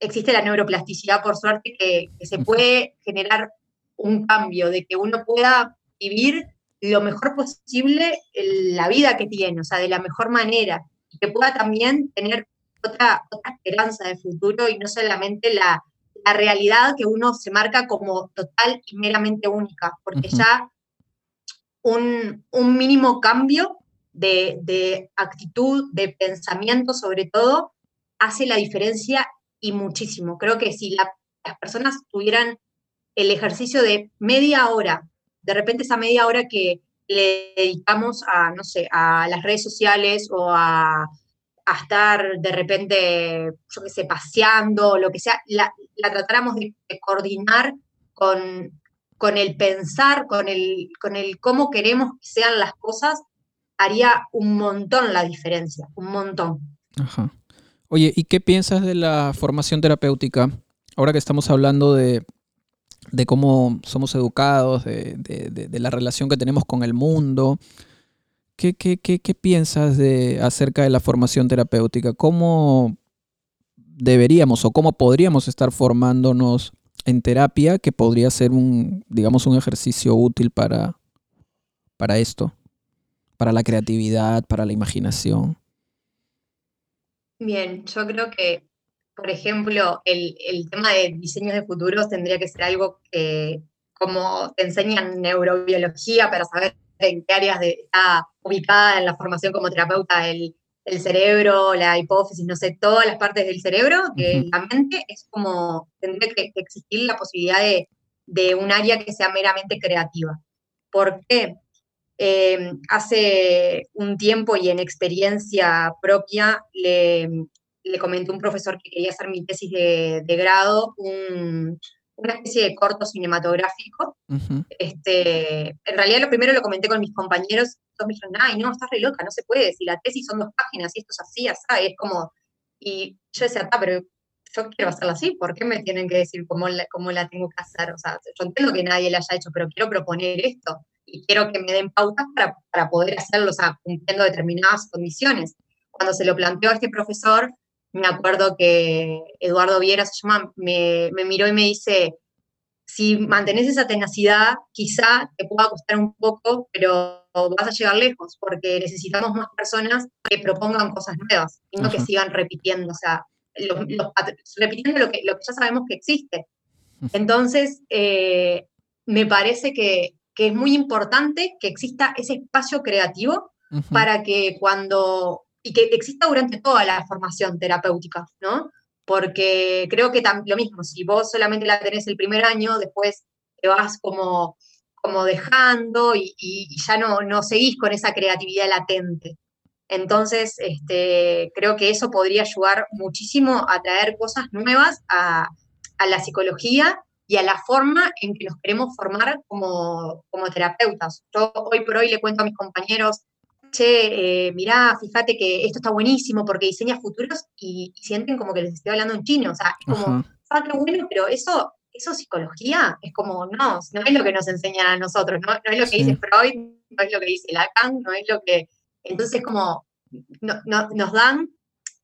existe la neuroplasticidad, por suerte, que, que se puede generar un cambio, de que uno pueda vivir lo mejor posible la vida que tiene, o sea, de la mejor manera, y que pueda también tener otra, otra esperanza de futuro y no solamente la, realidad que uno se marca como total y meramente única, porque ya un, mínimo cambio de, actitud, de pensamiento sobre todo, hace la diferencia y muchísimo. Creo que si las personas tuvieran el ejercicio de media hora de repente esa media hora que le dedicamos a, no sé, a las redes sociales o a, estar de repente, yo qué sé, paseando lo que sea, la, tratáramos de, coordinar con, con, el pensar, con el, con el cómo queremos que sean las cosas, haría un montón la diferencia, un montón.
Ajá. Oye, ¿y qué piensas de la formación terapéutica? Ahora que estamos hablando de de cómo somos educados, de, la relación que tenemos con el mundo. ¿Qué, qué, qué, piensas de, acerca de la formación terapéutica? ¿Cómo deberíamos o cómo podríamos estar formándonos en terapia que podría ser un, digamos, un ejercicio útil para, para esto? Para la creatividad, para la imaginación.
Bien, yo creo que, por ejemplo, el, el tema de diseños de futuros tendría que ser algo que, como te enseñan neurobiología para saber en qué áreas está ubicada en la formación como terapeuta el, cerebro, la hipófisis, no sé, todas las partes del cerebro, de la mente, es como, tendría que, existir la posibilidad de, de, un área que sea meramente creativa. ¿Por qué? Eh, hace un tiempo y en experiencia propia le, le comenté a un profesor que quería hacer mi tesis de, de grado, un, una especie de corto cinematográfico. este, en realidad lo primero lo comenté con mis compañeros, todos me dijeron, ay, no, estás re loca, no se puede, si la tesis son dos páginas y esto es así, así, es como, y yo decía, ah, pero yo quiero hacerla así, ¿por qué me tienen que decir cómo la, cómo la tengo que hacer? O sea, yo entiendo que nadie la haya hecho, pero quiero proponer esto y quiero que me den pautas para, para poder hacerlo, o sea, cumpliendo determinadas condiciones. Cuando se lo planteó a este profesor, me acuerdo que Eduardo Viera se llama, me, miró y me dice, si mantenés esa tenacidad, quizá te pueda costar un poco, pero vas a llegar lejos, porque necesitamos más personas que propongan cosas nuevas y no que sigan repitiendo, o sea, repitiendo lo que, lo que ya sabemos que existe. Entonces, eh, me parece que, es muy importante que exista ese espacio creativo para que cuando y que exista durante toda la formación terapéutica, ¿no? Porque creo que lo mismo, si vos solamente la tenés el primer año, después te vas como, como dejando y, ya no, no seguís con esa creatividad latente. Entonces, este, creo que eso podría ayudar muchísimo a traer cosas nuevas a, a, la psicología y a la forma en que nos queremos formar como, como terapeutas. Yo hoy por hoy le cuento a mis compañeros che, eh, mirá, fíjate que esto está buenísimo porque diseña futuros y, sienten como que les estoy hablando en chino. O sea, es como, ah, qué bueno, pero eso, eso psicología es como, no, no es lo que nos enseñan a nosotros, no, es lo que dice Freud, no es lo que dice Lacan, no es lo que. Entonces, como nos dan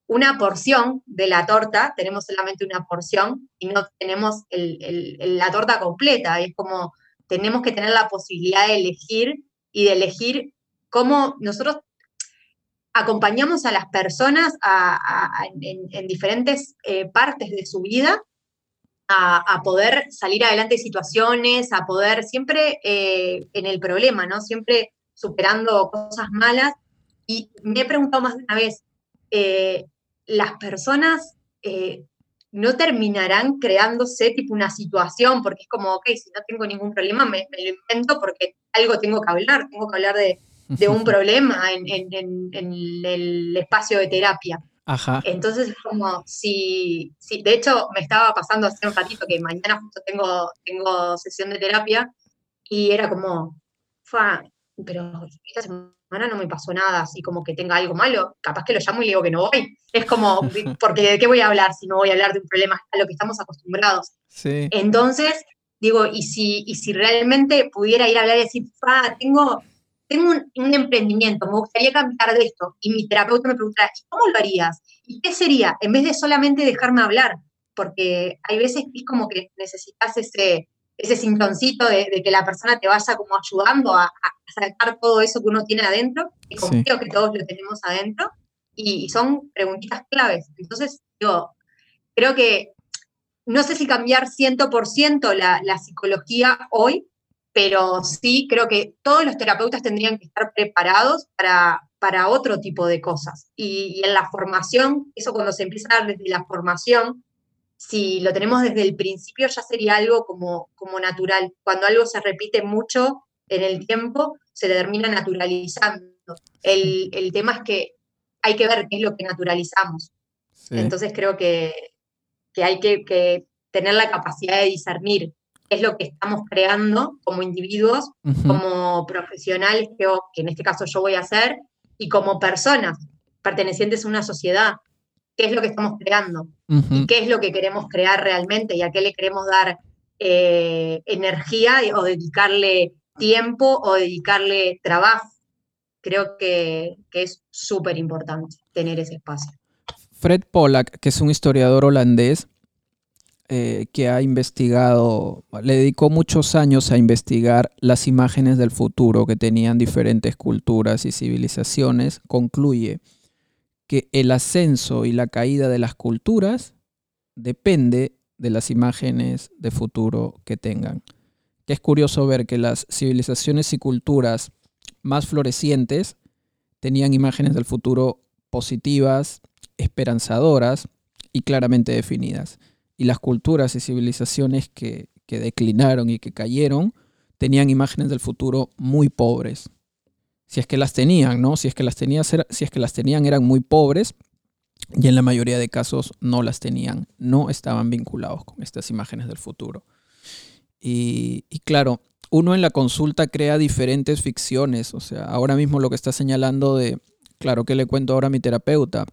una porción de la torta, tenemos solamente una porción y no tenemos la torta completa. es como, tenemos que tener la posibilidad de elegir y de elegir cómo nosotros acompañamos a las personas en, diferentes eh, partes de su vida a, poder salir adelante de situaciones, a poder siempre eh, en el problema, ¿no? Siempre superando cosas malas. Y me he preguntado más de una vez, eh, ¿las personas no terminarán creándose tipo una situación? Porque es como, ok, si no tengo ningún problema, me, me lo invento porque algo tengo que hablar, tengo que hablar de de un problema en, el espacio de terapia. Entonces es como si, si, de hecho me estaba pasando hace un ratito que mañana justo tengo, tengo sesión de terapia y era como, pero esta semana no me pasó nada, así como que tenga algo malo, capaz que lo llamo y le digo que no voy. Es como, porque ¿de qué voy a hablar si no voy a hablar de un problema a lo que estamos acostumbrados? Entonces, digo, y si, y si realmente pudiera ir a hablar y decir, tengo tengo un, emprendimiento, me gustaría cambiar de esto, y mi terapeuta me pregunta, ¿cómo lo harías? ¿Y qué sería? En vez de solamente dejarme hablar, porque hay veces que es como que necesitas ese, ese cintoncito de, que la persona te vaya como ayudando a, sacar todo eso que uno tiene adentro, y confío que todos lo tenemos adentro, y, son preguntitas claves. Entonces, yo creo que no sé si cambiar 100% la, la psicología hoy, pero sí creo que todos los terapeutas tendrían que estar preparados para, para otro tipo de cosas. Y, en la formación, eso cuando se empieza a dar desde la formación, si lo tenemos desde el principio ya sería algo como, como natural. Cuando algo se repite mucho en el tiempo, se termina naturalizando. El, el tema es que hay que ver qué es lo que naturalizamos. Entonces creo que, que hay que, que tener la capacidad de discernir es lo que estamos creando como individuos, como profesionales, que, que, en este caso yo voy a hacer, y como personas pertenecientes a una sociedad, qué es lo que estamos creando y qué es lo que queremos crear realmente y a qué le queremos dar eh, energía o dedicarle tiempo o dedicarle trabajo. creo que, es súper importante tener ese espacio.
Fred Pollack, que es un historiador holandés, eh, que ha investigado, le dedicó muchos años a investigar las imágenes del futuro que tenían diferentes culturas y civilizaciones, concluye que el ascenso y la caída de las culturas depende de las imágenes de futuro que tengan. Que es curioso ver que las civilizaciones y culturas más florecientes tenían imágenes del futuro positivas, esperanzadoras y claramente definidas. Y las culturas y civilizaciones que, declinaron y que cayeron tenían imágenes del futuro muy pobres. Si es que las tenían, ¿no? Si es que las, si es que las tenían eran muy pobres y en la mayoría de casos no las tenían, no estaban vinculados con estas imágenes del futuro. Y, y, claro, uno en la consulta crea diferentes ficciones, o sea, ahora mismo lo que está señalando de, claro, ¿qué le cuento ahora a mi terapeuta?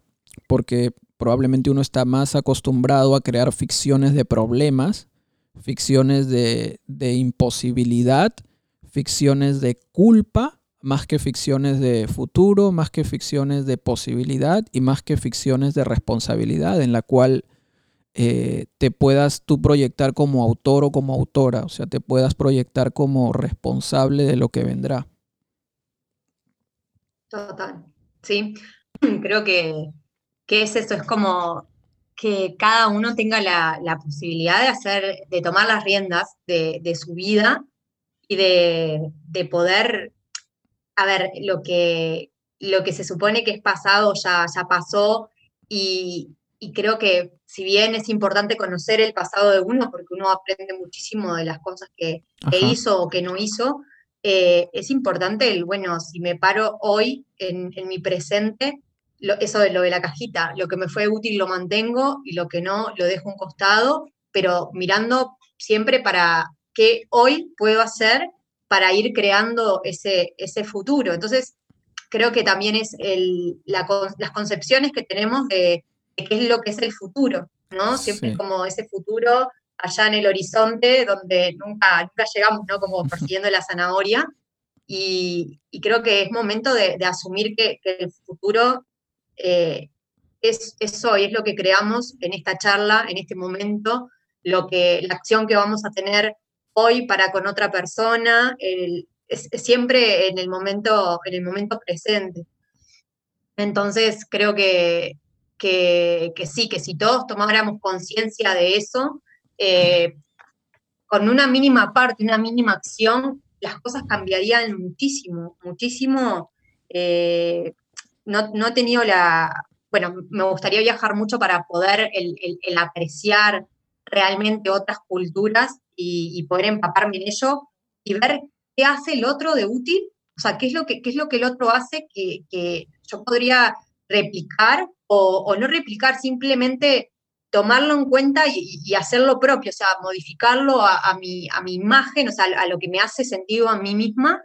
Porque probablemente uno está más acostumbrado a crear ficciones de problemas, ficciones de, imposibilidad, ficciones de culpa, más que ficciones de futuro, más que ficciones de posibilidad y más que ficciones de responsabilidad en la cual eh, te puedas tú proyectar como autor o como autora, o sea, te puedas proyectar como responsable de lo que vendrá.
Total, sí, creo que, es eso, es como que cada uno tenga la, posibilidad de hacer, de tomar las riendas de, su vida y de, de poder a ver, lo que, lo que se supone que es pasado ya, ya pasó y, creo que si bien es importante conocer el pasado de uno, porque uno aprende muchísimo de las cosas que, hizo o que no hizo, eh, es importante el, bueno, si me paro hoy en, mi presente, eso de lo de la cajita, lo que me fue útil lo mantengo y lo que no lo dejo a un costado, pero mirando siempre para qué hoy puedo hacer para ir creando ese, ese futuro. Entonces, creo que también es las concepciones que tenemos de, qué es lo que es el futuro, ¿no? Siempre como ese futuro allá en el horizonte donde nunca, nunca llegamos, ¿no? Como persiguiendo la zanahoria. Y, creo que es momento de, asumir que, el futuro eh, es, es, hoy, es lo que creamos en esta charla, en este momento, lo que, la acción que vamos a tener hoy para con otra persona, es, siempre en el, momento, en el momento presente. Entonces creo que, que, sí, que si todos tomáramos conciencia de eso, eh, con una mínima parte, una mínima acción, las cosas cambiarían muchísimo, muchísimo. Eh, no, no, he tenido la, bueno, me gustaría viajar mucho para poder el apreciar realmente otras culturas y, poder empaparme en ello y ver qué hace el otro de útil, o sea, qué es lo que, qué es lo que el otro hace que, yo podría replicar o, no replicar, simplemente tomarlo en cuenta y, hacerlo propio, o sea, modificarlo a, mi, a mi imagen, o sea, a lo que me hace sentido a mí misma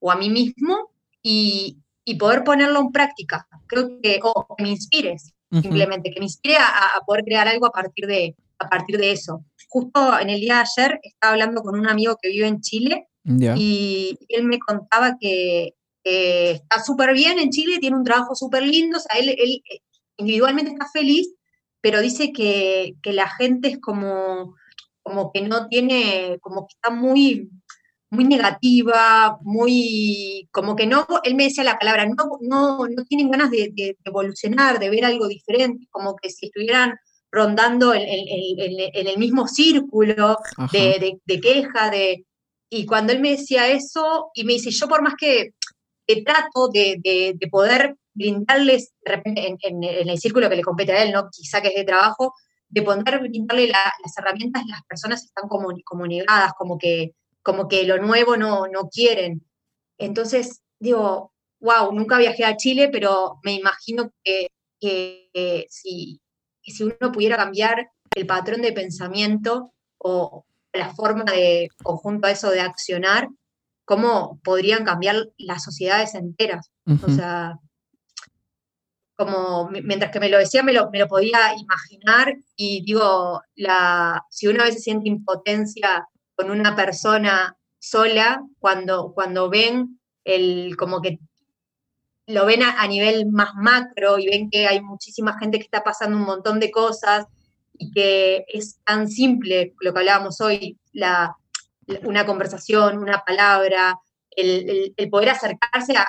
o a mí mismo y, poder ponerlo en práctica. Creo que, o que me inspires, simplemente, que me inspire a, poder crear algo a partir de, a partir de eso. Justo en el día de ayer estaba hablando con un amigo que vive en Chile y él me contaba que está súper bien en Chile, tiene un trabajo súper lindo, o sea, él, él, eh, individualmente está feliz, pero dice que, la gente es como, como que no tiene, como que está muy, muy negativa, muy, como que no, él me decía la palabra, no, no, no tienen ganas de, de, evolucionar, de ver algo diferente, como que si estuvieran rondando en, el mismo círculo de, queja, de... Y cuando él me decía eso, y me dice, yo por más que, trato de, poder brindarles, de repente, en, el círculo que le compete a él, ¿no? quizá que es de trabajo, de poder brindarle las herramientas, las personas están como, como negadas, como que, como que lo nuevo no, no quieren. Entonces, digo, wow, nunca viajé a Chile, pero me imagino que, que si, si uno pudiera cambiar el patrón de pensamiento o la forma de, conjunto a eso de accionar, cómo podrían cambiar las sociedades enteras. O sea, como mientras que me lo decía, me lo, me lo podía imaginar y digo, la, si una vez se siente impotencia con una persona sola, cuando, cuando ven el, como que lo ven a, nivel más macro y ven que hay muchísima gente que está pasando un montón de cosas y que es tan simple lo que hablábamos hoy, la, una conversación, una palabra, el, poder acercarse a,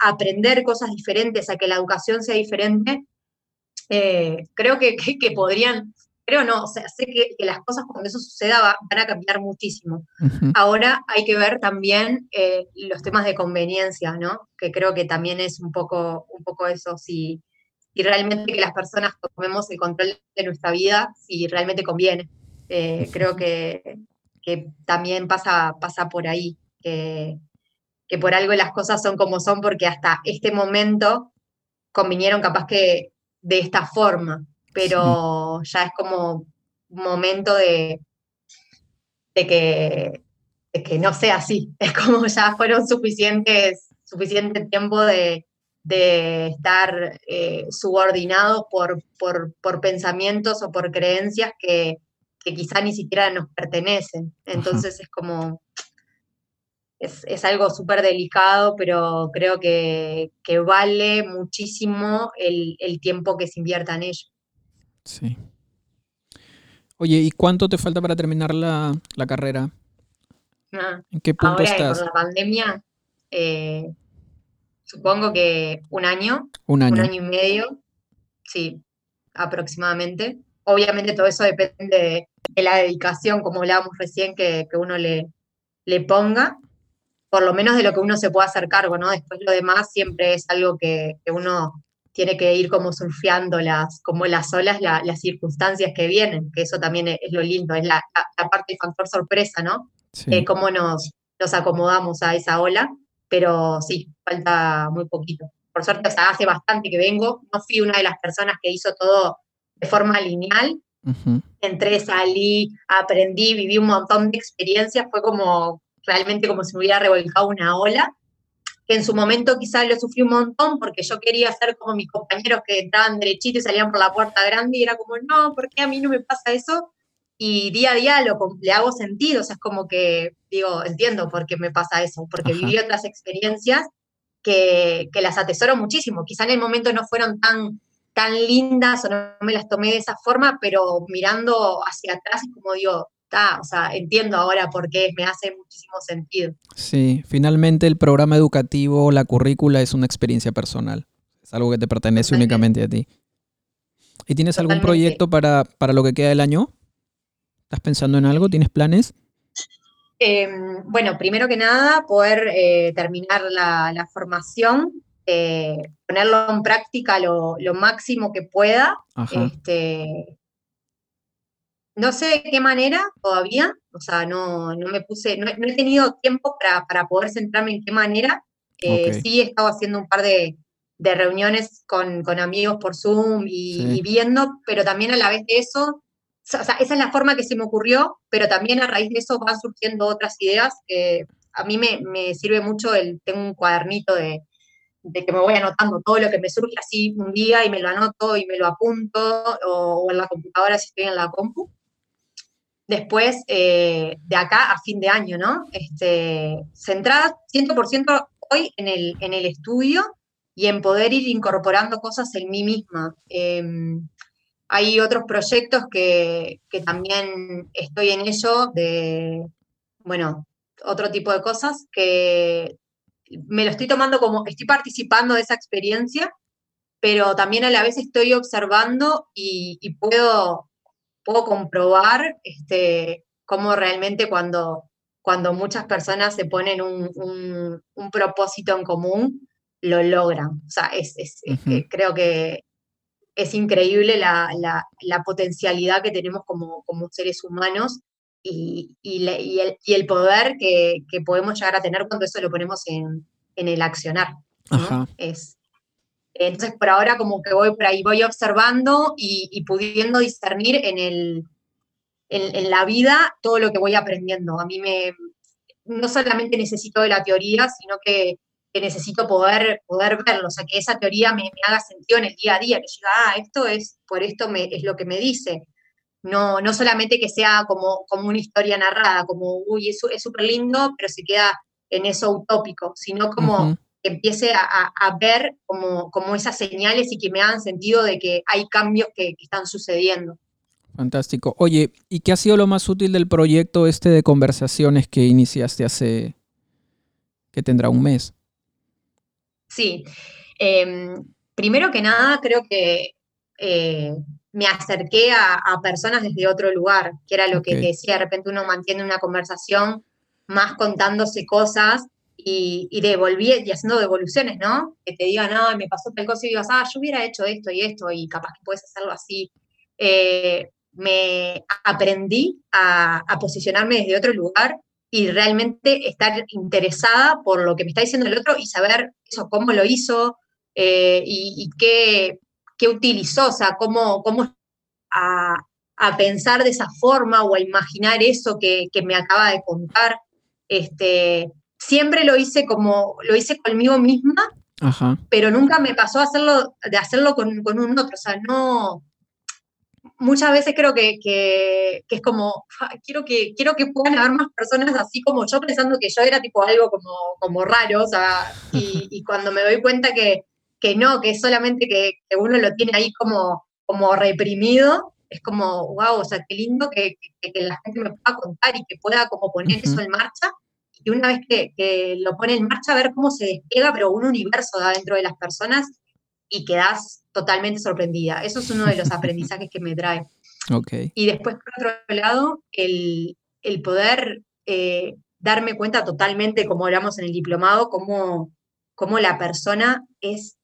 aprender cosas diferentes, a que la educación sea diferente, eh, creo que, podrían, creo no, o sea, sé que, las cosas cuando eso suceda van a cambiar muchísimo. Ahora hay que ver también eh, los temas de conveniencia, ¿no? Que creo que también es un poco, un poco eso, si, realmente que las personas tomemos el control de nuestra vida, si realmente conviene. Eh, creo que, que también pasa, pasa por ahí, que, que por algo las cosas son como son, porque hasta este momento convinieron capaz que de esta forma, pero ya es como un momento de, de, que, que no sea así, es como ya fueron suficientes, suficiente tiempo de, estar eh, subordinados por, por, pensamientos o por creencias que, que quizá ni siquiera nos pertenecen. Entonces es como, es, algo súper delicado, pero creo que, vale muchísimo el, tiempo que se invierta en ello.
Sí. Oye, ¿y cuánto te falta para terminar la, carrera?
Ah, ¿En qué punto ahora, estás? Por la pandemia, eh, supongo que un año. Un año. Un año y medio. Sí, aproximadamente. Obviamente todo eso depende de, la dedicación, como hablábamos recién, que, uno le, le ponga por lo menos de lo que uno se pueda hacer cargo, ¿no? Después lo demás siempre es algo que, uno tiene que ir como surfeando las, como las olas, las circunstancias que vienen, que eso también es, lo lindo, es la, parte de factor sorpresa, ¿no? Sí. cómo nos, nos acomodamos a esa ola, pero sí, falta muy poquito. Por suerte, hace bastante que vengo, no fui una de las personas que hizo todo de forma lineal, entré, salí, aprendí, viví un montón de experiencias, fue como realmente como si me hubiera revolcado una ola, que en su momento quizás lo sufrí un montón porque yo quería ser como mis compañeros que entraban derechito y salían por la puerta grande y era como, no, ¿por qué a mí no me pasa eso? Y día a día lo, le hago sentido, o sea, es como que digo, entiendo por qué me pasa eso, porque viví otras experiencias que, que, las atesoro muchísimo. Quizá en el momento no fueron tan, tan lindas o no me las tomé de esa forma, pero mirando hacia atrás es como digo, o sea, entiendo ahora por qué me hace muchísimo sentido.
Sí, finalmente el programa educativo, la currícula es una experiencia personal, es algo que te pertenece únicamente a ti. ¿Y tienes algún proyecto para, lo que queda del año? ¿Estás pensando en algo? ¿Tienes planes?
Em, bueno, primero que nada, poder eh, terminar la, formación, eh, ponerlo en práctica lo, máximo que pueda. Este, no sé de qué manera todavía, o sea, no, no me puse, no, he tenido tiempo para, poder centrarme en qué manera. Eh, sí he estado haciendo un par de, reuniones con, amigos por Zoom y, viendo, pero también a la vez de eso, o sea, esa es la forma que se me ocurrió, pero también a raíz de eso van surgiendo otras ideas. que a mí me, sirve mucho, el, tengo un cuadernito de, de que me voy anotando todo lo que me surge así un día y me lo anoto y me lo apunto, o, o en la computadora si estoy en la compu después eh, de acá a fin de año, ¿no? Este, centrada 100% hoy en el, en el estudio y en poder ir incorporando cosas en mí misma. Em, hay otros proyectos que, también estoy en ello, de, bueno, otro tipo de cosas que me lo estoy tomando como, estoy participando de esa experiencia, pero también a la vez estoy observando y puedo puedo comprobar este, cómo realmente cuando, cuando muchas personas se ponen un, propósito en común, lo logran. O sea, es, creo que es increíble la, potencialidad que tenemos como, como seres humanos y, el, poder que, podemos llegar a tener cuando eso lo ponemos en, el accionar. Es, entonces, por ahora como que voy por ahí, voy observando y, pudiendo discernir en, el, en, la vida todo lo que voy aprendiendo. A mí me, no solamente necesito de la teoría, sino que, necesito poder, poder verlo, o sea, que esa teoría me, haga sentido en el día a día, que diga, ah, esto es, por esto me, es lo que me dice. No, no solamente que sea como, como una historia narrada, como, uy, es súper lindo, pero se queda en eso utópico, sino como empiece a, ver como, como, esas señales y que me hagan sentido de que hay cambios que, están sucediendo.
Fantástico. Oye, ¿y qué ha sido lo más útil del proyecto este de conversaciones que iniciaste hace, que tendrá un mes?
Sí. Em, primero que nada, creo que eh, me acerqué a, personas desde otro lugar, que era lo que decía, de repente uno mantiene una conversación más contándose cosas y, y devolví, y haciendo devoluciones, ¿no? Que te digan, no, me pasó tal cosa y digas, ah, yo hubiera hecho esto y esto y capaz que puedes hacerlo así. Eh, me aprendí a, posicionarme desde otro lugar y realmente estar interesada por lo que me está diciendo el otro y saber eso, cómo lo hizo eh, y, qué, qué, utilizó, o sea, cómo, cómo a, a, pensar de esa forma o a imaginar eso que, que me acaba de contar. Este, siempre lo hice como, lo hice conmigo misma, pero nunca me pasó hacerlo, de hacerlo con, un otro, o sea, no, muchas veces creo que, es como, quiero que, quiero que puedan haber más personas así como yo, pensando que yo era tipo algo como, como raro, o sea, y, cuando me doy cuenta que, que no, que es solamente que, uno lo tiene ahí como, como reprimido, es como, wow, o sea, qué lindo que, la gente me pueda contar y que pueda como poner eso en marcha y una vez que, lo pone en marcha, ver cómo se despega, pero un universo da dentro de las personas y quedas totalmente sorprendida. Eso es uno de los aprendizajes que me trae.
Okay.
Y después, por otro lado, el, poder eh, darme cuenta totalmente, como hablamos en el diplomado, cómo, cómo la persona es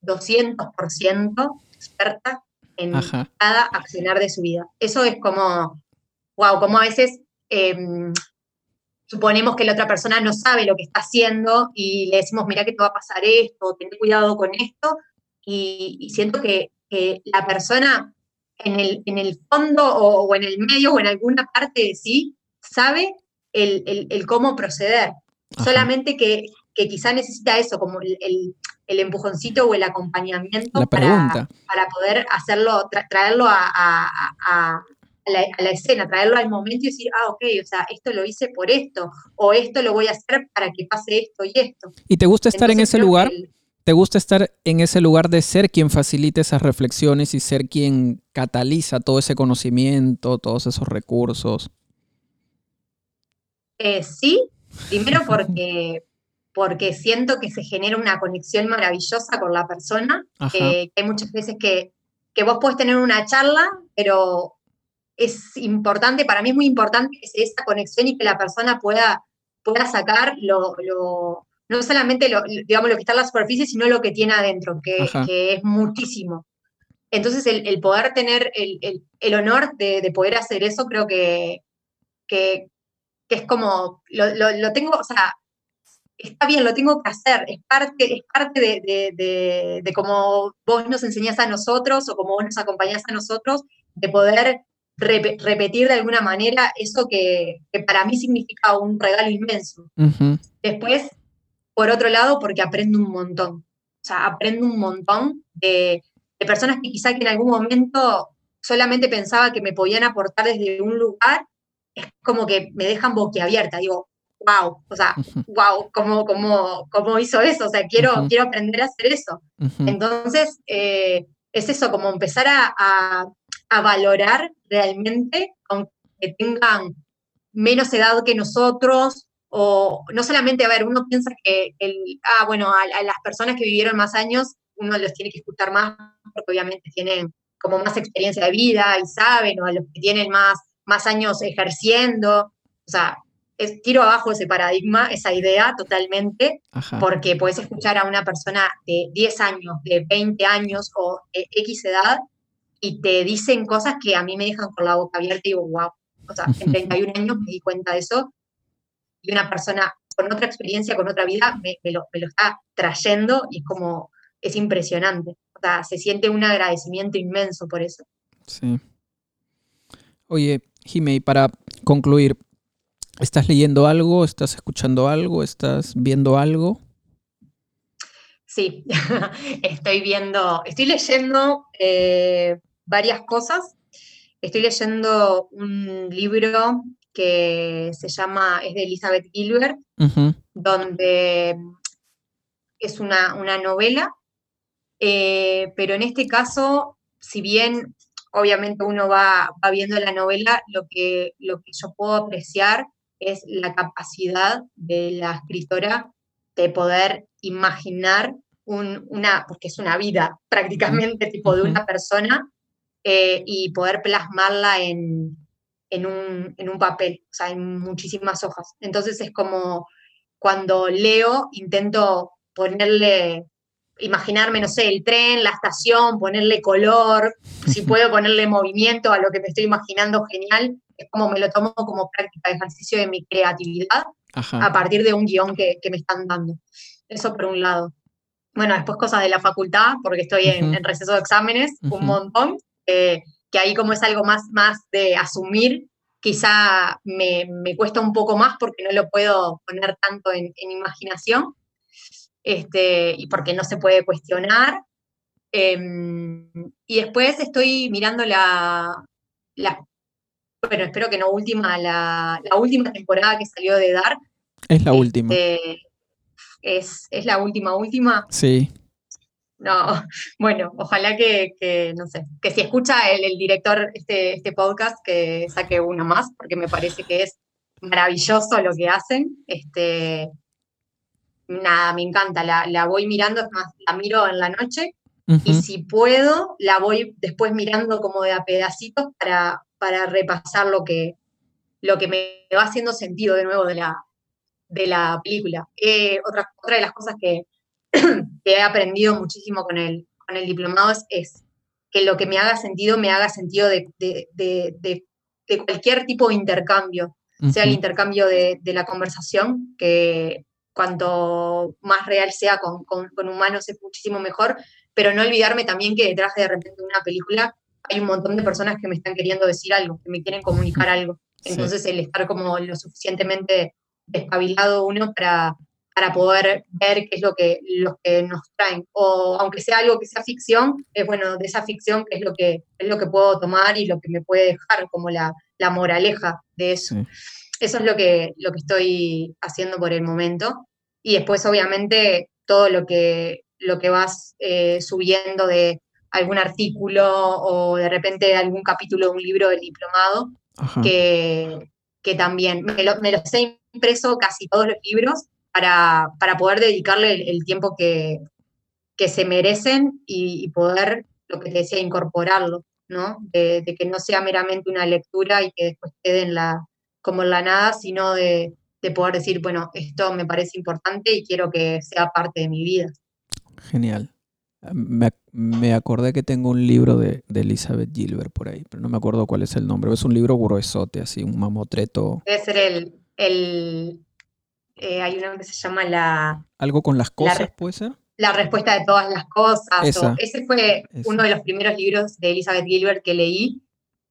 200% experta en cada accionar de su vida. Eso es como, wow, como a veces em, suponemos que la otra persona no sabe lo que está haciendo y le decimos, mira que te va a pasar esto, ten cuidado con esto, y, siento que, la persona en el, en el fondo o, en el medio o en alguna parte de sí sabe el, cómo proceder, solamente que, que, quizá necesita eso, como el, empujoncito o el acompañamiento para, para, poder hacerlo, traerlo a, a la, escena, traerlo al momento y decir, ah, ok, o sea, esto lo hice por esto, o esto lo voy a hacer para que pase esto y esto.
¿Y te gusta estar en ese lugar? ¿Te gusta estar en ese lugar de ser quien facilite esas reflexiones y ser quien cataliza todo ese conocimiento, todos esos recursos?
Eh, sí, primero porque, porque siento que se genera una conexión maravillosa con la persona, que hay muchas veces que, que vos puedes tener una charla, pero es importante, para mí es muy importante esa conexión y que la persona pueda, pueda sacar lo, no solamente lo, digamos, lo que está en la superficie, sino lo que tiene adentro, que, es muchísimo. Entonces, el, poder tener el, honor de, poder hacer eso, creo que, que, es como, lo, tengo, o sea, está bien, lo tengo que hacer, es parte, es parte de, de, cómo vos nos enseñás a nosotros o como vos nos acompañás a nosotros, de poder repetir de alguna manera eso que, para mí significa un regalo inmenso. Después, por otro lado, porque aprendo un montón. O sea, aprendo un montón de, personas que quizá que en algún momento solamente pensaba que me podían aportar desde un lugar, es como que me dejan boquiabierta. Digo, wow, o sea, wow, ¿cómo, cómo, cómo hizo eso? O sea, quiero, quiero aprender a hacer eso. Entonces, eh, es eso, como empezar a, a valorar realmente, aunque tengan menos edad que nosotros, o no solamente, a ver, uno piensa que, el, ah, bueno, a, las personas que vivieron más años, uno los tiene que escuchar más, porque obviamente tienen como más experiencia de vida y saben, o a los que tienen más, más años ejerciendo, o sea, es, tiro abajo ese paradigma, esa idea totalmente, porque puedes escuchar a una persona de 10 años, de 20 años o de X edad y te dicen cosas que a mí me dejan con la boca abierta y digo, wow. O sea, en 31 años me di cuenta de eso y una persona con otra experiencia, con otra vida, me, lo, está trayendo y es como, es impresionante. O sea, se siente un agradecimiento inmenso por eso.
Sí. Oye, Jimé, para concluir, ¿estás leyendo algo? ¿Estás escuchando algo? ¿Estás viendo algo?
Sí, estoy viendo, estoy leyendo eh, varias cosas. Estoy leyendo un libro que se llama, es de Elizabeth Gilbert, donde es una, novela, eh, pero en este caso, si bien obviamente uno va, viendo la novela, lo que, lo que yo puedo apreciar es la capacidad de la escritora de poder imaginar una, porque es una vida prácticamente tipo de una persona, eh, y poder plasmarla en, en, un, en un papel, o sea, en muchísimas hojas. Entonces es como cuando leo, intento ponerle imaginarme, no sé, el tren, la estación, ponerle color, si puedo ponerle movimiento a lo que me estoy imaginando, genial. Es como me lo tomo como práctica de ejercicio de mi creatividad a partir de un guion que, me están dando. Eso por un lado. Bueno, después cosas de la facultad, porque estoy en, receso de exámenes, un montón, eh, que ahí como es algo más, más de asumir, quizá me, cuesta un poco más porque no lo puedo poner tanto en imaginación este, y porque no se puede cuestionar. Em, y después estoy mirando la, bueno, espero que no última, la, última temporada que salió de Dark.
Es la última.
Este, es, la última, última.
Sí.
No, bueno, ojalá que, no sé, que si escucha el, director este, este podcast, que saque uno más, porque me parece que es maravilloso lo que hacen. Este, nada, me encanta, la, voy mirando, es más, la miro en la noche y si puedo, la voy después mirando como de a pedacitos para, para repasar lo que, lo que me va haciendo sentido de nuevo de la, de la película. Eh, otra, otra de las cosas que, he aprendido muchísimo con el, con el diplomado es, que lo que me haga sentido, me haga sentido de, cualquier tipo de intercambio, sea el intercambio de, la conversación, que cuanto más real sea con, humanos es muchísimo mejor, pero no olvidarme también que detrás de, repente una película hay un montón de personas que me están queriendo decir algo, que me quieren comunicar algo. Entonces el estar como lo suficientemente despabilado uno para, para poder ver qué es lo que, lo que nos traen. O aunque sea algo que sea ficción, es bueno, de esa ficción qué es lo que, es lo que puedo tomar y lo que me puede dejar como la, moraleja de eso. Eso es lo que, lo que estoy haciendo por el momento. Y después, obviamente, todo lo que, lo que vas eh, subiendo de algún artículo o de repente algún capítulo de un libro del diplomado, que, que, también me, lo, me, los he impreso casi todos los libros para, para poder dedicarle el, tiempo que, que, se merecen y, poder, lo que te decía, incorporarlo, ¿no? De, de, que no sea meramente una lectura y que después quede en la, como en la nada, sino de, de poder decir, bueno, esto me parece importante y quiero que sea parte de mi vida.
Genial. Me, acordé que tengo un libro de, Elizabeth Gilbert por ahí, pero no me acuerdo cuál es el nombre. Es un libro gruesote, así, un mamotreto.
Debe ser el... el eh, hay uno que se llama la...
¿Algo con las cosas, puede ser?
La respuesta de todas las cosas. ese fue uno de los primeros libros de Elizabeth Gilbert que leí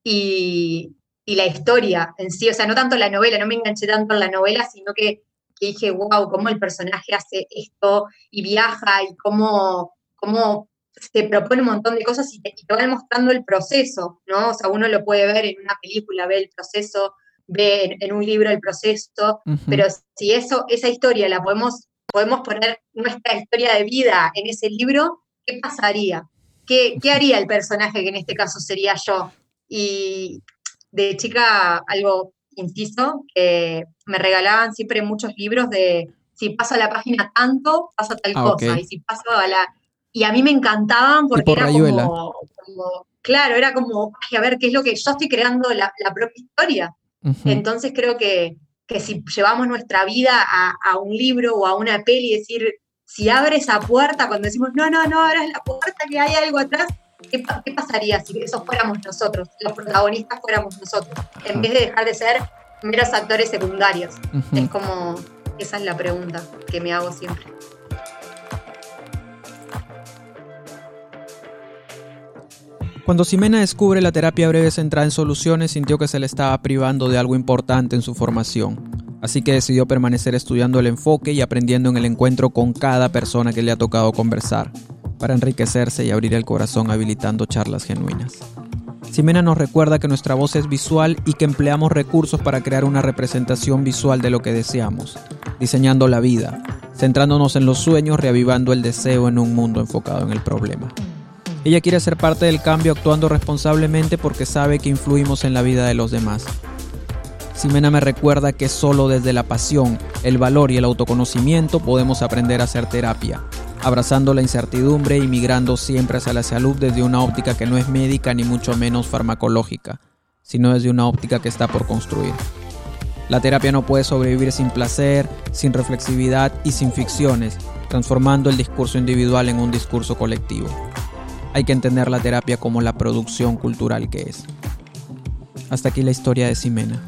y, y la historia en sí, o sea, no tanto la novela, no me enganché tanto en la novela, sino que, dije, wow, cómo el personaje hace esto y viaja y cómo, cómo se propone un montón de cosas y te, y van mostrando el proceso, ¿no? O sea, uno lo puede ver en una película, ve el proceso, ve en, un libro el proceso, pero si eso, esa historia la podemos, podemos poner nuestra historia de vida en ese libro, ¿qué pasaría? ¿Qué, ¿Qué haría el personaje que en este caso sería yo? Y, de chica algo inciso, que me regalaban siempre muchos libros de si paso a la página tanto, pasa tal ah, cosa, y si paso a la... Y a mí me encantaban porque era como, Claro, era como, ay, a ver, ¿qué es lo que yo estoy creando la, propia historia? Entonces creo que, que, si llevamos nuestra vida a, a, un libro o a una peli, decir, si abres esa puerta, cuando decimos, no, no, no abras la puerta, que hay algo atrás, ¿Qué, pasaría si esos fuéramos nosotros, los protagonistas fuéramos nosotros, en vez de dejar de ser meros actores secundarios? Es como, esa es la pregunta que me hago siempre.
Cuando Ximena descubre la terapia breve centrada en soluciones, sintió que se le estaba privando de algo importante en su formación. Así que decidió permanecer estudiando el enfoque y aprendiendo en el encuentro con cada persona que le ha tocado conversar para enriquecerse y abrir el corazón habilitando charlas genuinas. Ximena nos recuerda que nuestra voz es visual y que empleamos recursos para crear una representación visual de lo que deseamos, diseñando la vida, centrándonos en los sueños, reavivando el deseo en un mundo enfocado en el problema. Ella quiere ser parte del cambio actuando responsablemente porque sabe que influimos en la vida de los demás. Ximena me recuerda que solo desde la pasión, el valor y el autoconocimiento podemos aprender a hacer terapia, abrazando la incertidumbre y migrando siempre hacia la salud desde una óptica que no es médica ni mucho menos farmacológica, sino desde una óptica que está por construir. La terapia no puede sobrevivir sin placer, sin reflexividad y sin ficciones, transformando el discurso individual en un discurso colectivo. Hay que entender la terapia como la producción cultural que es. Hasta aquí la historia de Ximena.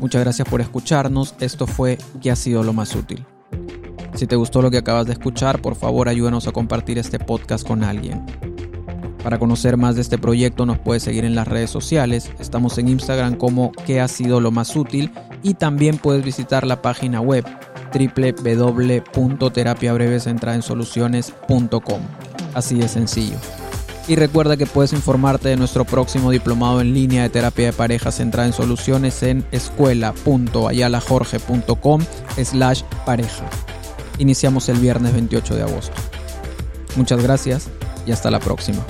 Muchas gracias por escucharnos. Esto fue ¿Qué ha sido lo más útil? Si te gustó lo que acabas de escuchar, por favor ayúdanos a compartir este podcast con alguien. Para conocer más de este proyecto nos puedes seguir en las redes sociales. Estamos en Instagram como qué ha sido lo más útil y también puedes visitar la página web www.terapiabrevecentraensoluciones.com. Así de sencillo. Y recuerda que puedes informarte de nuestro próximo diplomado en línea de terapia de pareja centrada en soluciones en escuela.ayalajorge.com slash pareja. Iniciamos el viernes 28 de agosto. Muchas gracias y hasta la próxima.